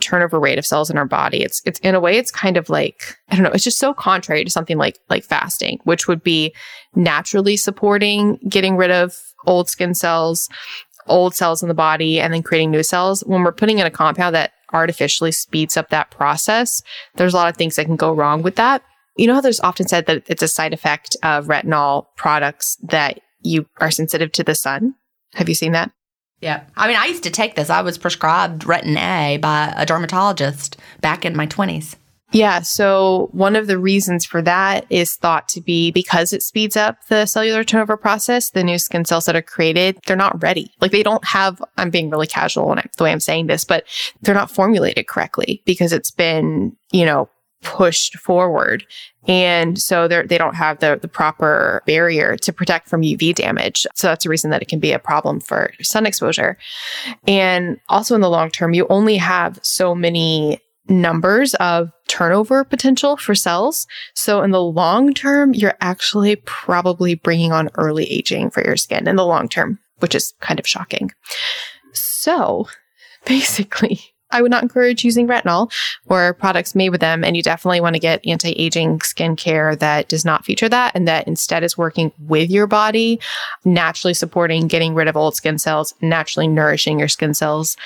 turnover rate of cells in our body. It's it's in a way it's kind of like I don't know, it's just so contrary to something like like fasting, which would be naturally supporting getting rid of old skin cells old cells in the body and then creating new cells. When we're putting in a compound that artificially speeds up that process, there's a lot of things that can go wrong with that. You know how there's often said that it's a side effect of retinol products that you are sensitive to the sun? Have you seen that? Yeah. I mean, I used to take this. I was prescribed Retin A by a dermatologist back in my 20s. Yeah. So one of the reasons for that is thought to be because it speeds up the cellular turnover process. The new skin cells that are created, they're not ready. Like they don't have, I'm being really casual when I, the way I'm saying this, but they're not formulated correctly because it's been, you know, pushed forward. And so they they don't have the, the proper barrier to protect from UV damage. So that's a reason that it can be a problem for sun exposure. And also in the long term, you only have so many numbers of turnover potential for cells. So in the long term, you're actually probably bringing on early aging for your skin in the long term, which is kind of shocking. So basically, I would not encourage using retinol or products made with them. And you definitely want to get anti aging skincare that does not feature that and that instead is working with your body, naturally supporting getting rid of old skin cells, naturally nourishing your skin cells.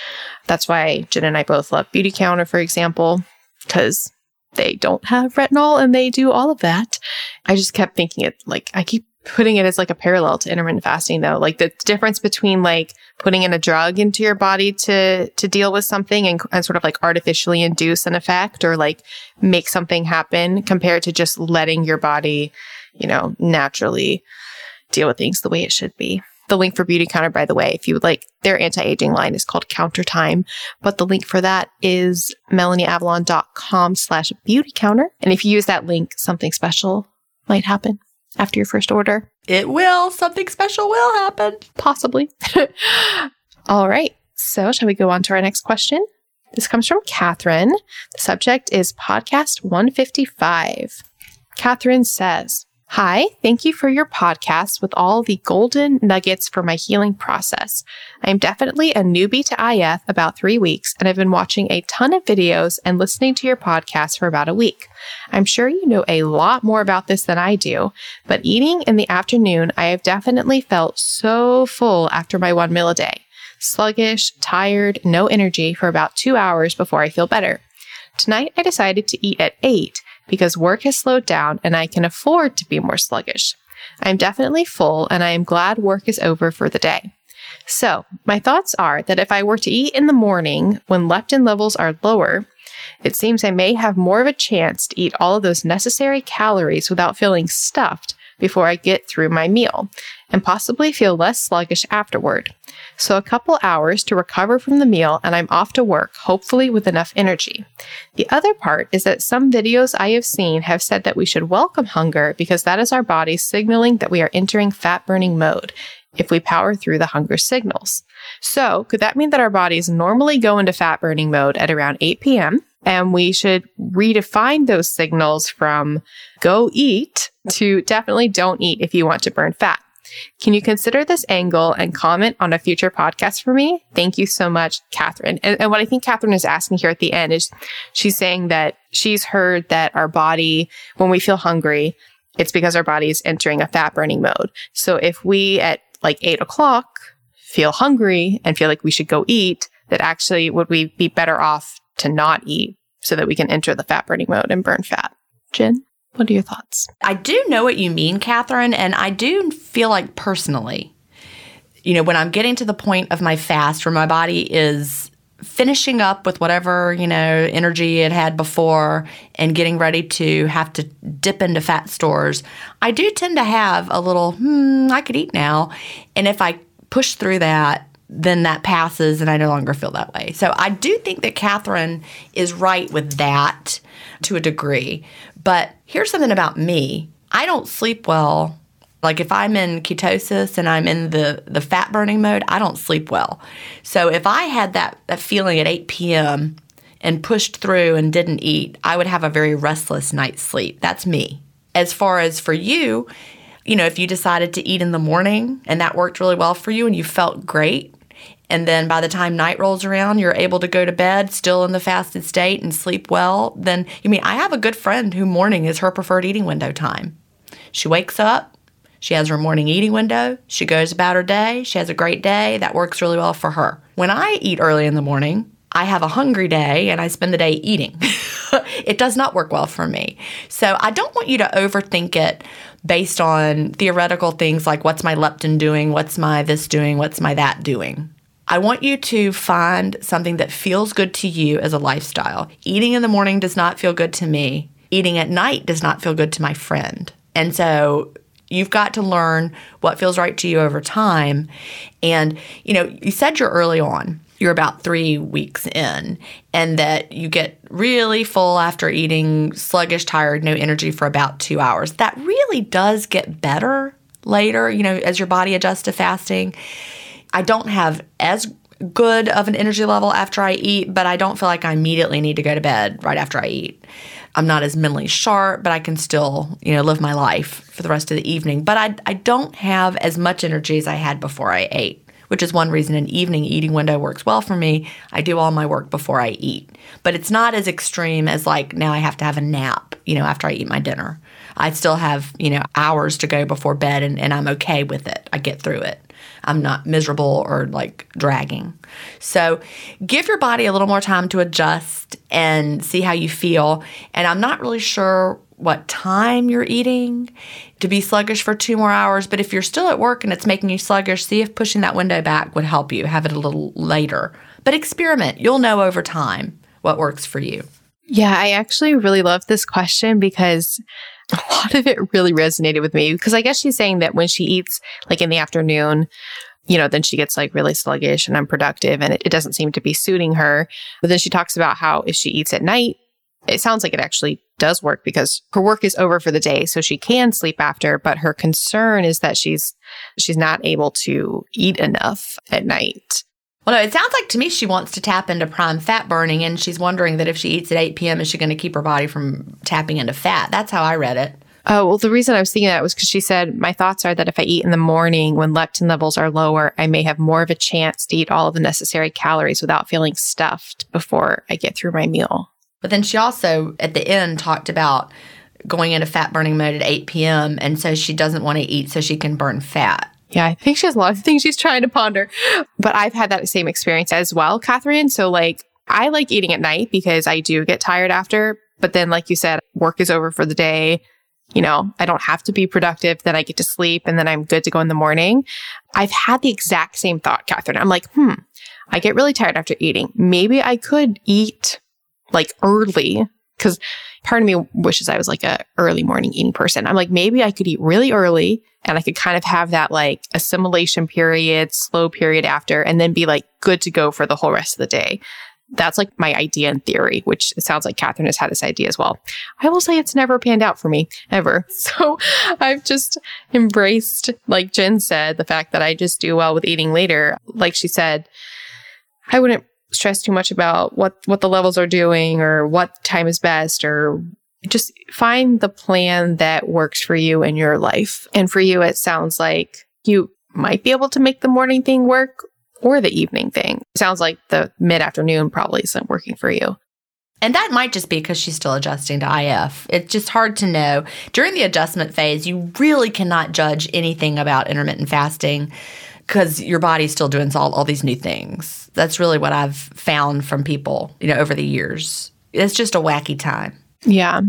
That's why Gin and I both love Beauty Beautycounter, for example, because they don't have retinol and they do all of that. I just kept thinking it like, I keep putting it as like a parallel to intermittent fasting though. Like the difference between like putting in a drug into your body to to deal with something and, and sort of like artificially induce an effect or like make something happen compared to just letting your body you know naturally deal with things the way it should be. The link for Beautycounter by the way if you would like their anti-aging line is called counter time but the link for that is melanieavalon.com slash Beautycounter and if you use that link something special might happen after your first order. It will. Something special will happen. Possibly. All right. So, shall we go on to our next question? This comes from Katherine. The subject is podcast 155. Katherine says, Hi, thank you for your podcast with all the golden nuggets for my healing process. I am definitely a newbie to IF about three weeks, and I've been watching a ton of videos and listening to your podcast for about a week. I'm sure you know a lot more about this than I do, but eating in the afternoon, I have definitely felt so full after my one meal a day. Sluggish, tired, no energy for about two hours before I feel better. Tonight, I decided to eat at 8 because work has slowed down and I can afford to be more sluggish. I am definitely full and I am glad work is over for the day. So, my thoughts are that if I were to eat in the morning when leptin levels are lower, it seems I may have more of a chance to eat all of those necessary calories without feeling stuffed before I get through my meal and possibly feel less sluggish afterward. So, a couple hours to recover from the meal, and I'm off to work, hopefully with enough energy. The other part is that some videos I have seen have said that we should welcome hunger because that is our body signaling that we are entering fat burning mode if we power through the hunger signals. So, could that mean that our bodies normally go into fat burning mode at around 8 p.m.? And we should redefine those signals from go eat to definitely don't eat if you want to burn fat. Can you consider this angle and comment on a future podcast for me? Thank you so much, Katherine. And, and, what I think Katherine is asking here at the end is she's saying that she's heard that our body, when we feel hungry, it's because our body is entering a fat burning mode. So if we at like eight o'clock feel hungry and feel like we should go eat, that actually would we be better off to not eat so that we can enter the fat burning mode and burn fat? Gin? What are your thoughts? I do know what you mean, Katherine, and I do feel like personally, you know, when I'm getting to the point of my fast where my body is finishing up with whatever, you know, energy it had before and getting ready to have to dip into fat stores, I do tend to have a little, hmm, I could eat now. And if I push through that, then that passes and I no longer feel that way. So I do think that Katherine is right with that to a degree. But here's something about me I don't sleep well. Like if I'm in ketosis and I'm in the, the fat burning mode, I don't sleep well. So if I had that, that feeling at 8 p.m. and pushed through and didn't eat, I would have a very restless night's sleep. That's me. As far as for you, you know, if you decided to eat in the morning and that worked really well for you and you felt great, and then by the time night rolls around, you're able to go to bed still in the fasted state and sleep well, then you mean I have a good friend who morning is her preferred eating window time. She wakes up, She has her morning eating window. She goes about her day. She has a great day. That works really well for her. When I eat early in the morning, I have a hungry day and I spend the day eating. it does not work well for me. So I don't want you to overthink it based on theoretical things like what's my leptin doing, what's my this doing, what's my that doing. I want you to find something that feels good to you as a lifestyle. Eating in the morning does not feel good to me. Eating at night does not feel good to my friend. And so you've got to learn what feels right to you over time. And, you know, you said you're early on you're about three weeks in, and that you get really full after eating, sluggish, tired, no energy for about two hours. That really does get better later, you know, as your body adjusts to fasting. I don't have as good of an energy level after I eat, but I don't feel like I immediately need to go to bed right after I eat. I'm not as mentally sharp, but I can still, you know, live my life for the rest of the evening. But I, I don't have as much energy as I had before I ate which is one reason an evening eating window works well for me. I do all my work before I eat. But it's not as extreme as like now I have to have a nap, you know, after I eat my dinner. I still have, you know, hours to go before bed and, and I'm okay with it. I get through it. I'm not miserable or like dragging. So give your body a little more time to adjust and see how you feel. And I'm not really sure what time you're eating to be sluggish for two more hours. But if you're still at work and it's making you sluggish, see if pushing that window back would help you. Have it a little later. But experiment. You'll know over time what works for you. Yeah, I actually really love this question because a lot of it really resonated with me. Because I guess she's saying that when she eats like in the afternoon, you know, then she gets like really sluggish and unproductive and it, it doesn't seem to be suiting her. But then she talks about how if she eats at night, it sounds like it actually does work because her work is over for the day so she can sleep after but her concern is that she's she's not able to eat enough at night well, no, it sounds like to me she wants to tap into prime fat burning, and she's wondering that if she eats at 8 p.m., is she going to keep her body from tapping into fat? That's how I read it. Oh, well, the reason I was thinking that was because she said, My thoughts are that if I eat in the morning when leptin levels are lower, I may have more of a chance to eat all of the necessary calories without feeling stuffed before I get through my meal. But then she also, at the end, talked about going into fat burning mode at 8 p.m. And so she doesn't want to eat so she can burn fat. Yeah, I think she has a lot of things she's trying to ponder. But I've had that same experience as well, Katherine. So, like, I like eating at night because I do get tired after. But then, like you said, work is over for the day. You know, I don't have to be productive. Then I get to sleep and then I'm good to go in the morning. I've had the exact same thought, Katherine. I'm like, hmm, I get really tired after eating. Maybe I could eat like early because part of me wishes I was like a early morning eating person. I'm like, maybe I could eat really early and I could kind of have that like assimilation period, slow period after, and then be like good to go for the whole rest of the day. That's like my idea in theory, which sounds like Katherine has had this idea as well. I will say it's never panned out for me ever. So I've just embraced, like Gin said, the fact that I just do well with eating later. Like she said, I wouldn't stress too much about what what the levels are doing or what time is best or just find the plan that works for you in your life. And for you it sounds like you might be able to make the morning thing work or the evening thing. It sounds like the mid-afternoon probably isn't working for you. And that might just be because she's still adjusting to IF. It's just hard to know. During the adjustment phase, you really cannot judge anything about intermittent fasting because your body's still doing all, all these new things. That's really what I've found from people, you know, over the years. It's just a wacky time. Yeah.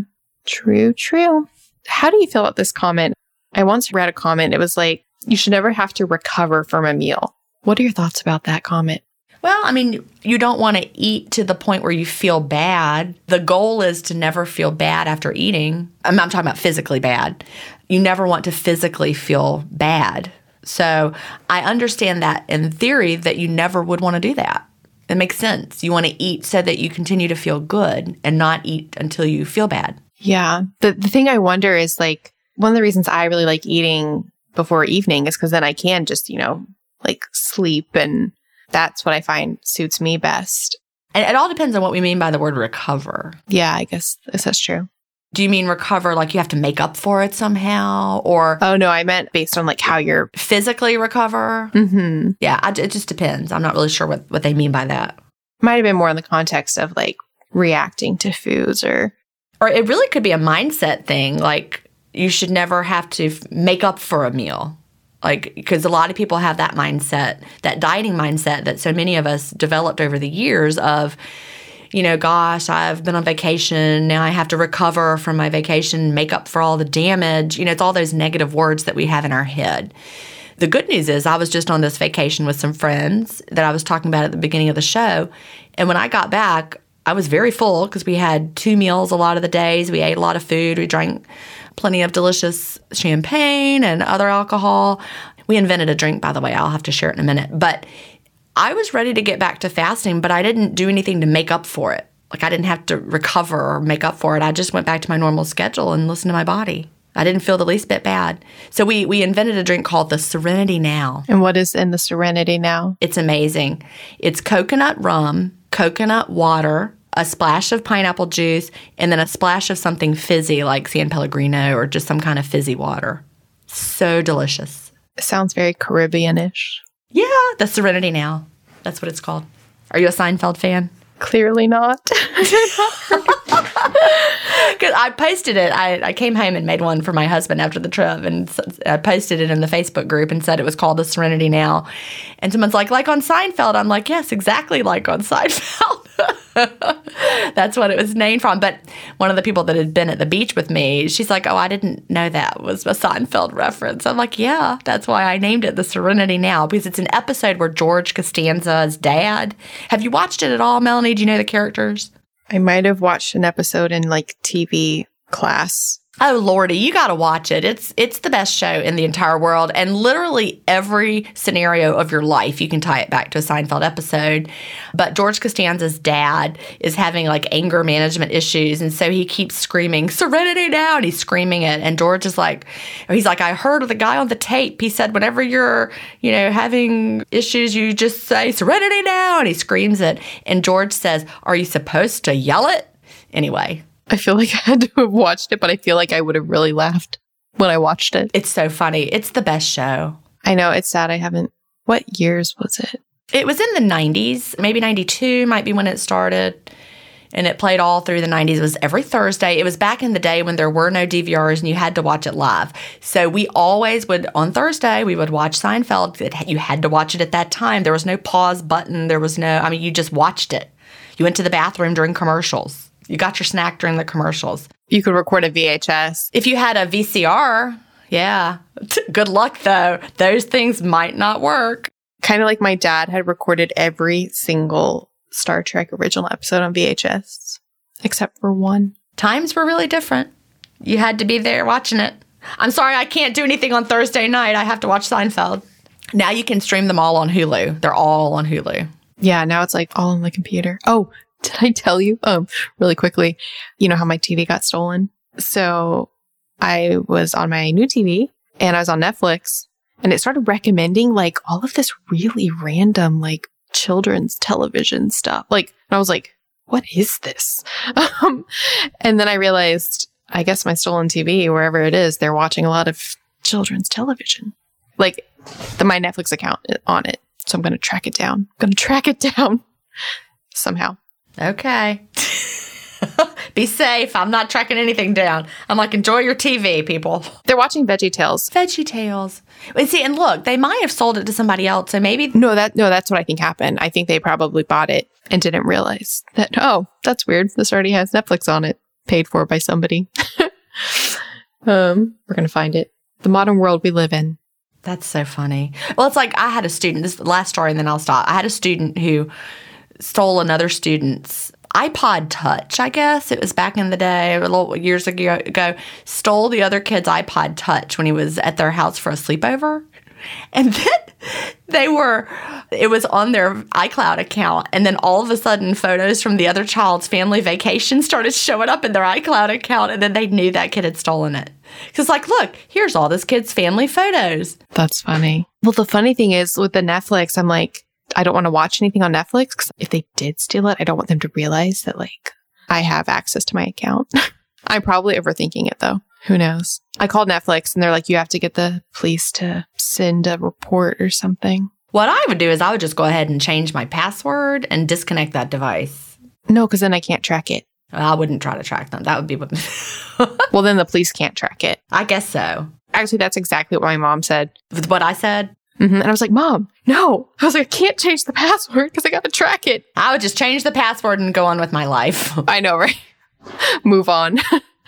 True, true. How do you feel about this comment? I once read a comment. It was like, you should never have to recover from a meal. What are your thoughts about that comment? Well, I mean, you don't want to eat to the point where you feel bad. The goal is to never feel bad after eating. I'm, I'm talking about physically bad. You never want to physically feel bad so I understand that in theory that you never would want to do that. It makes sense. You want to eat so that you continue to feel good and not eat until you feel bad. Yeah. The the thing I wonder is like one of the reasons I really like eating before evening is because then I can just, you know, like sleep and that's what I find suits me best. And it all depends on what we mean by the word recover. Yeah, I guess that's true. Do you mean recover like you have to make up for it somehow or Oh no, I meant based on like how you're physically recover? hmm Yeah, I, it just depends. I'm not really sure what what they mean by that. Might have been more in the context of like reacting to foods or or it really could be a mindset thing like you should never have to f- make up for a meal. Like, because a lot of people have that mindset, that dieting mindset that so many of us developed over the years of, you know, gosh, I've been on vacation. Now I have to recover from my vacation, make up for all the damage. You know, it's all those negative words that we have in our head. The good news is, I was just on this vacation with some friends that I was talking about at the beginning of the show. And when I got back, I was very full because we had two meals a lot of the days. We ate a lot of food. We drank plenty of delicious champagne and other alcohol. We invented a drink, by the way. I'll have to share it in a minute. But I was ready to get back to fasting, but I didn't do anything to make up for it. Like I didn't have to recover or make up for it. I just went back to my normal schedule and listened to my body. I didn't feel the least bit bad. So we we invented a drink called the Serenity Now. And what is in the Serenity now? It's amazing. It's coconut rum, coconut water, a splash of pineapple juice, and then a splash of something fizzy like San Pellegrino or just some kind of fizzy water. So delicious. It sounds very Caribbean-ish. Yeah, the Serenity Now. That's what it's called. Are you a Seinfeld fan? Clearly not. Because I posted it. I, I came home and made one for my husband after the trip, and I posted it in the Facebook group and said it was called the Serenity Now. And someone's like, like on Seinfeld. I'm like, yes, exactly like on Seinfeld. That's what it was named from. But one of the people that had been at the beach with me, she's like, oh, I didn't know that was a Seinfeld reference. I'm like, yeah, that's why I named it the Serenity Now because it's an episode where George Costanza's dad. Have you watched it at all, Melanie? Do you know the characters? I might have watched an episode in like TV class. Oh lordy, you got to watch it. It's it's the best show in the entire world and literally every scenario of your life you can tie it back to a Seinfeld episode. But George Costanza's dad is having like anger management issues and so he keeps screaming serenity now and he's screaming it and George is like he's like I heard the guy on the tape. He said whenever you're, you know, having issues you just say serenity now and he screams it and George says, "Are you supposed to yell it?" Anyway, I feel like I had to have watched it, but I feel like I would have really laughed when I watched it. it's so funny. It's the best show. I know it's sad I haven't. What years was it? It was in the 90s, maybe 92 might be when it started. And it played all through the 90s. It was every Thursday. It was back in the day when there were no DVRs and you had to watch it live. So we always would, on Thursday, we would watch Seinfeld. It, you had to watch it at that time. There was no pause button. There was no, I mean, you just watched it. You went to the bathroom during commercials. You got your snack during the commercials. You could record a VHS. If you had a VCR, yeah. Good luck though. Those things might not work. Kind of like my dad had recorded every single Star Trek original episode on VHS, except for one. times were really different. You had to be there watching it. I'm sorry, I can't do anything on Thursday night. I have to watch Seinfeld. Now you can stream them all on Hulu. They're all on Hulu. Yeah, now it's like all on the computer. Oh, did I tell you? Um, really quickly, you know how my TV got stolen? So I was on my new TV and I was on Netflix and it started recommending like all of this really random like children's television stuff. Like, and I was like, what is this? Um, and then I realized, I guess my stolen TV, wherever it is, they're watching a lot of children's television. Like the my Netflix account on it. So I'm going to track it down. I'm going to track it down somehow. Okay. Be safe. I'm not tracking anything down. I'm like, enjoy your TV, people. They're watching Veggie Tales. Veggie Tales. And see, and look, they might have sold it to somebody else. So maybe No, that no, that's what I think happened. I think they probably bought it and didn't realize that. Oh, that's weird. This already has Netflix on it, paid for by somebody. um, we're gonna find it. The modern world we live in. That's so funny. Well, it's like I had a student, this is the last story, and then I'll stop. I had a student who stole another student's iPod Touch, I guess. It was back in the day, a little years ago, ago stole the other kid's iPod Touch when he was at their house for a sleepover. And then they were, it was on their iCloud account. And then all of a sudden, photos from the other child's family vacation started showing up in their iCloud account. And then they knew that kid had stolen it. Because, like, look, here's all this kid's family photos. That's funny. Well, the funny thing is with the Netflix, I'm like, I don't want to watch anything on Netflix because if they did steal it, I don't want them to realize that like I have access to my account. I'm probably overthinking it though. Who knows? I called Netflix and they're like, you have to get the police to send a report or something. What I would do is I would just go ahead and change my password and disconnect that device. No, because then I can't track it. I wouldn't try to track them. That would be what Well, then the police can't track it. I guess so. Actually, that's exactly what my mom said. What I said, hmm And I was like, Mom, no. I was like, I can't change the password because I got to track it. I would just change the password and go on with my life. I know, right? Move on.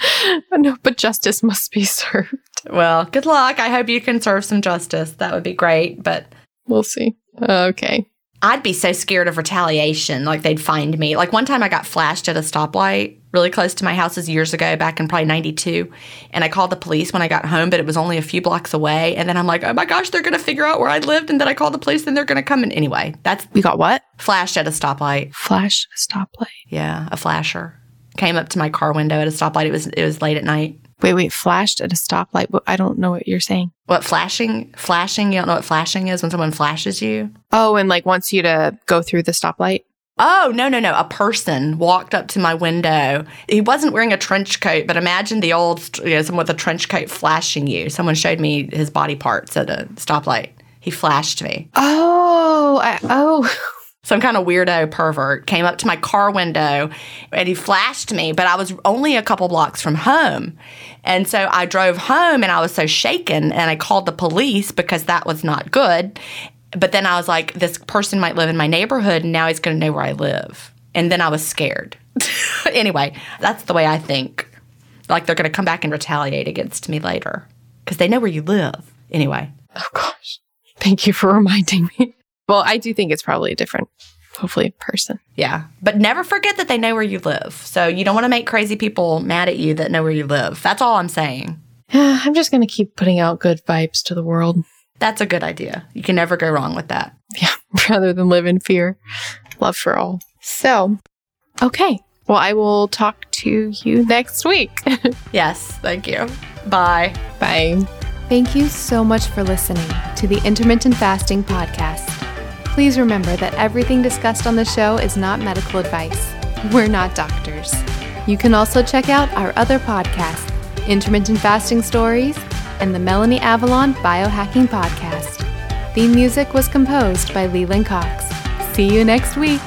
no, but justice must be served. well, good luck. I hope you can serve some justice. That would be great. But We'll see. Okay. I'd be so scared of retaliation. Like they'd find me. Like one time I got flashed at a stoplight really close to my house is years ago, back in probably 92. And I called the police when I got home, but it was only a few blocks away. And then I'm like, oh my gosh, they're going to figure out where I lived. And then I called the police and they're going to come. And anyway, that's We got what? flashed at a stoplight. Flash stoplight. Yeah, a flasher came up to my car window at a stoplight. It was it was late at night. Wait, wait, flashed at a stoplight. I don't know what you're saying. What flashing? Flashing? You don't know what flashing is when someone flashes you? Oh, and like wants you to go through the stoplight. Oh, no, no, no. A person walked up to my window. He wasn't wearing a trench coat, but imagine the old, you know, someone with a trench coat flashing you. Someone showed me his body parts at a stoplight. He flashed me. Oh, I, oh. Some kind of weirdo pervert came up to my car window and he flashed me, but I was only a couple blocks from home. And so I drove home and I was so shaken and I called the police because that was not good. But then I was like, this person might live in my neighborhood and now he's going to know where I live. And then I was scared. anyway, that's the way I think. Like they're going to come back and retaliate against me later because they know where you live. Anyway, Oh gosh. Thank you for reminding me. Well, I do think it's probably a different, hopefully, person. yeah. But never forget that they know where you live. So you don't want to make crazy people mad at you that know where you live. That's all I'm saying. I'm just going to keep putting out good vibes to the world. That's a good idea. You can never go wrong with that. Yeah, rather than live in fear. Love for all. So, okay. Well, I will talk to you next week. Yes. Thank you. Bye. Bye. Thank you so much for listening to the Intermittent Fasting Podcast. Please remember that everything discussed on the show is not medical advice. We're not doctors. You can also check out our other podcasts, Intermittent Fasting Stories and the Melanie Avalon Biohacking Podcast. Theme music was composed by Leland Cox. See you next week.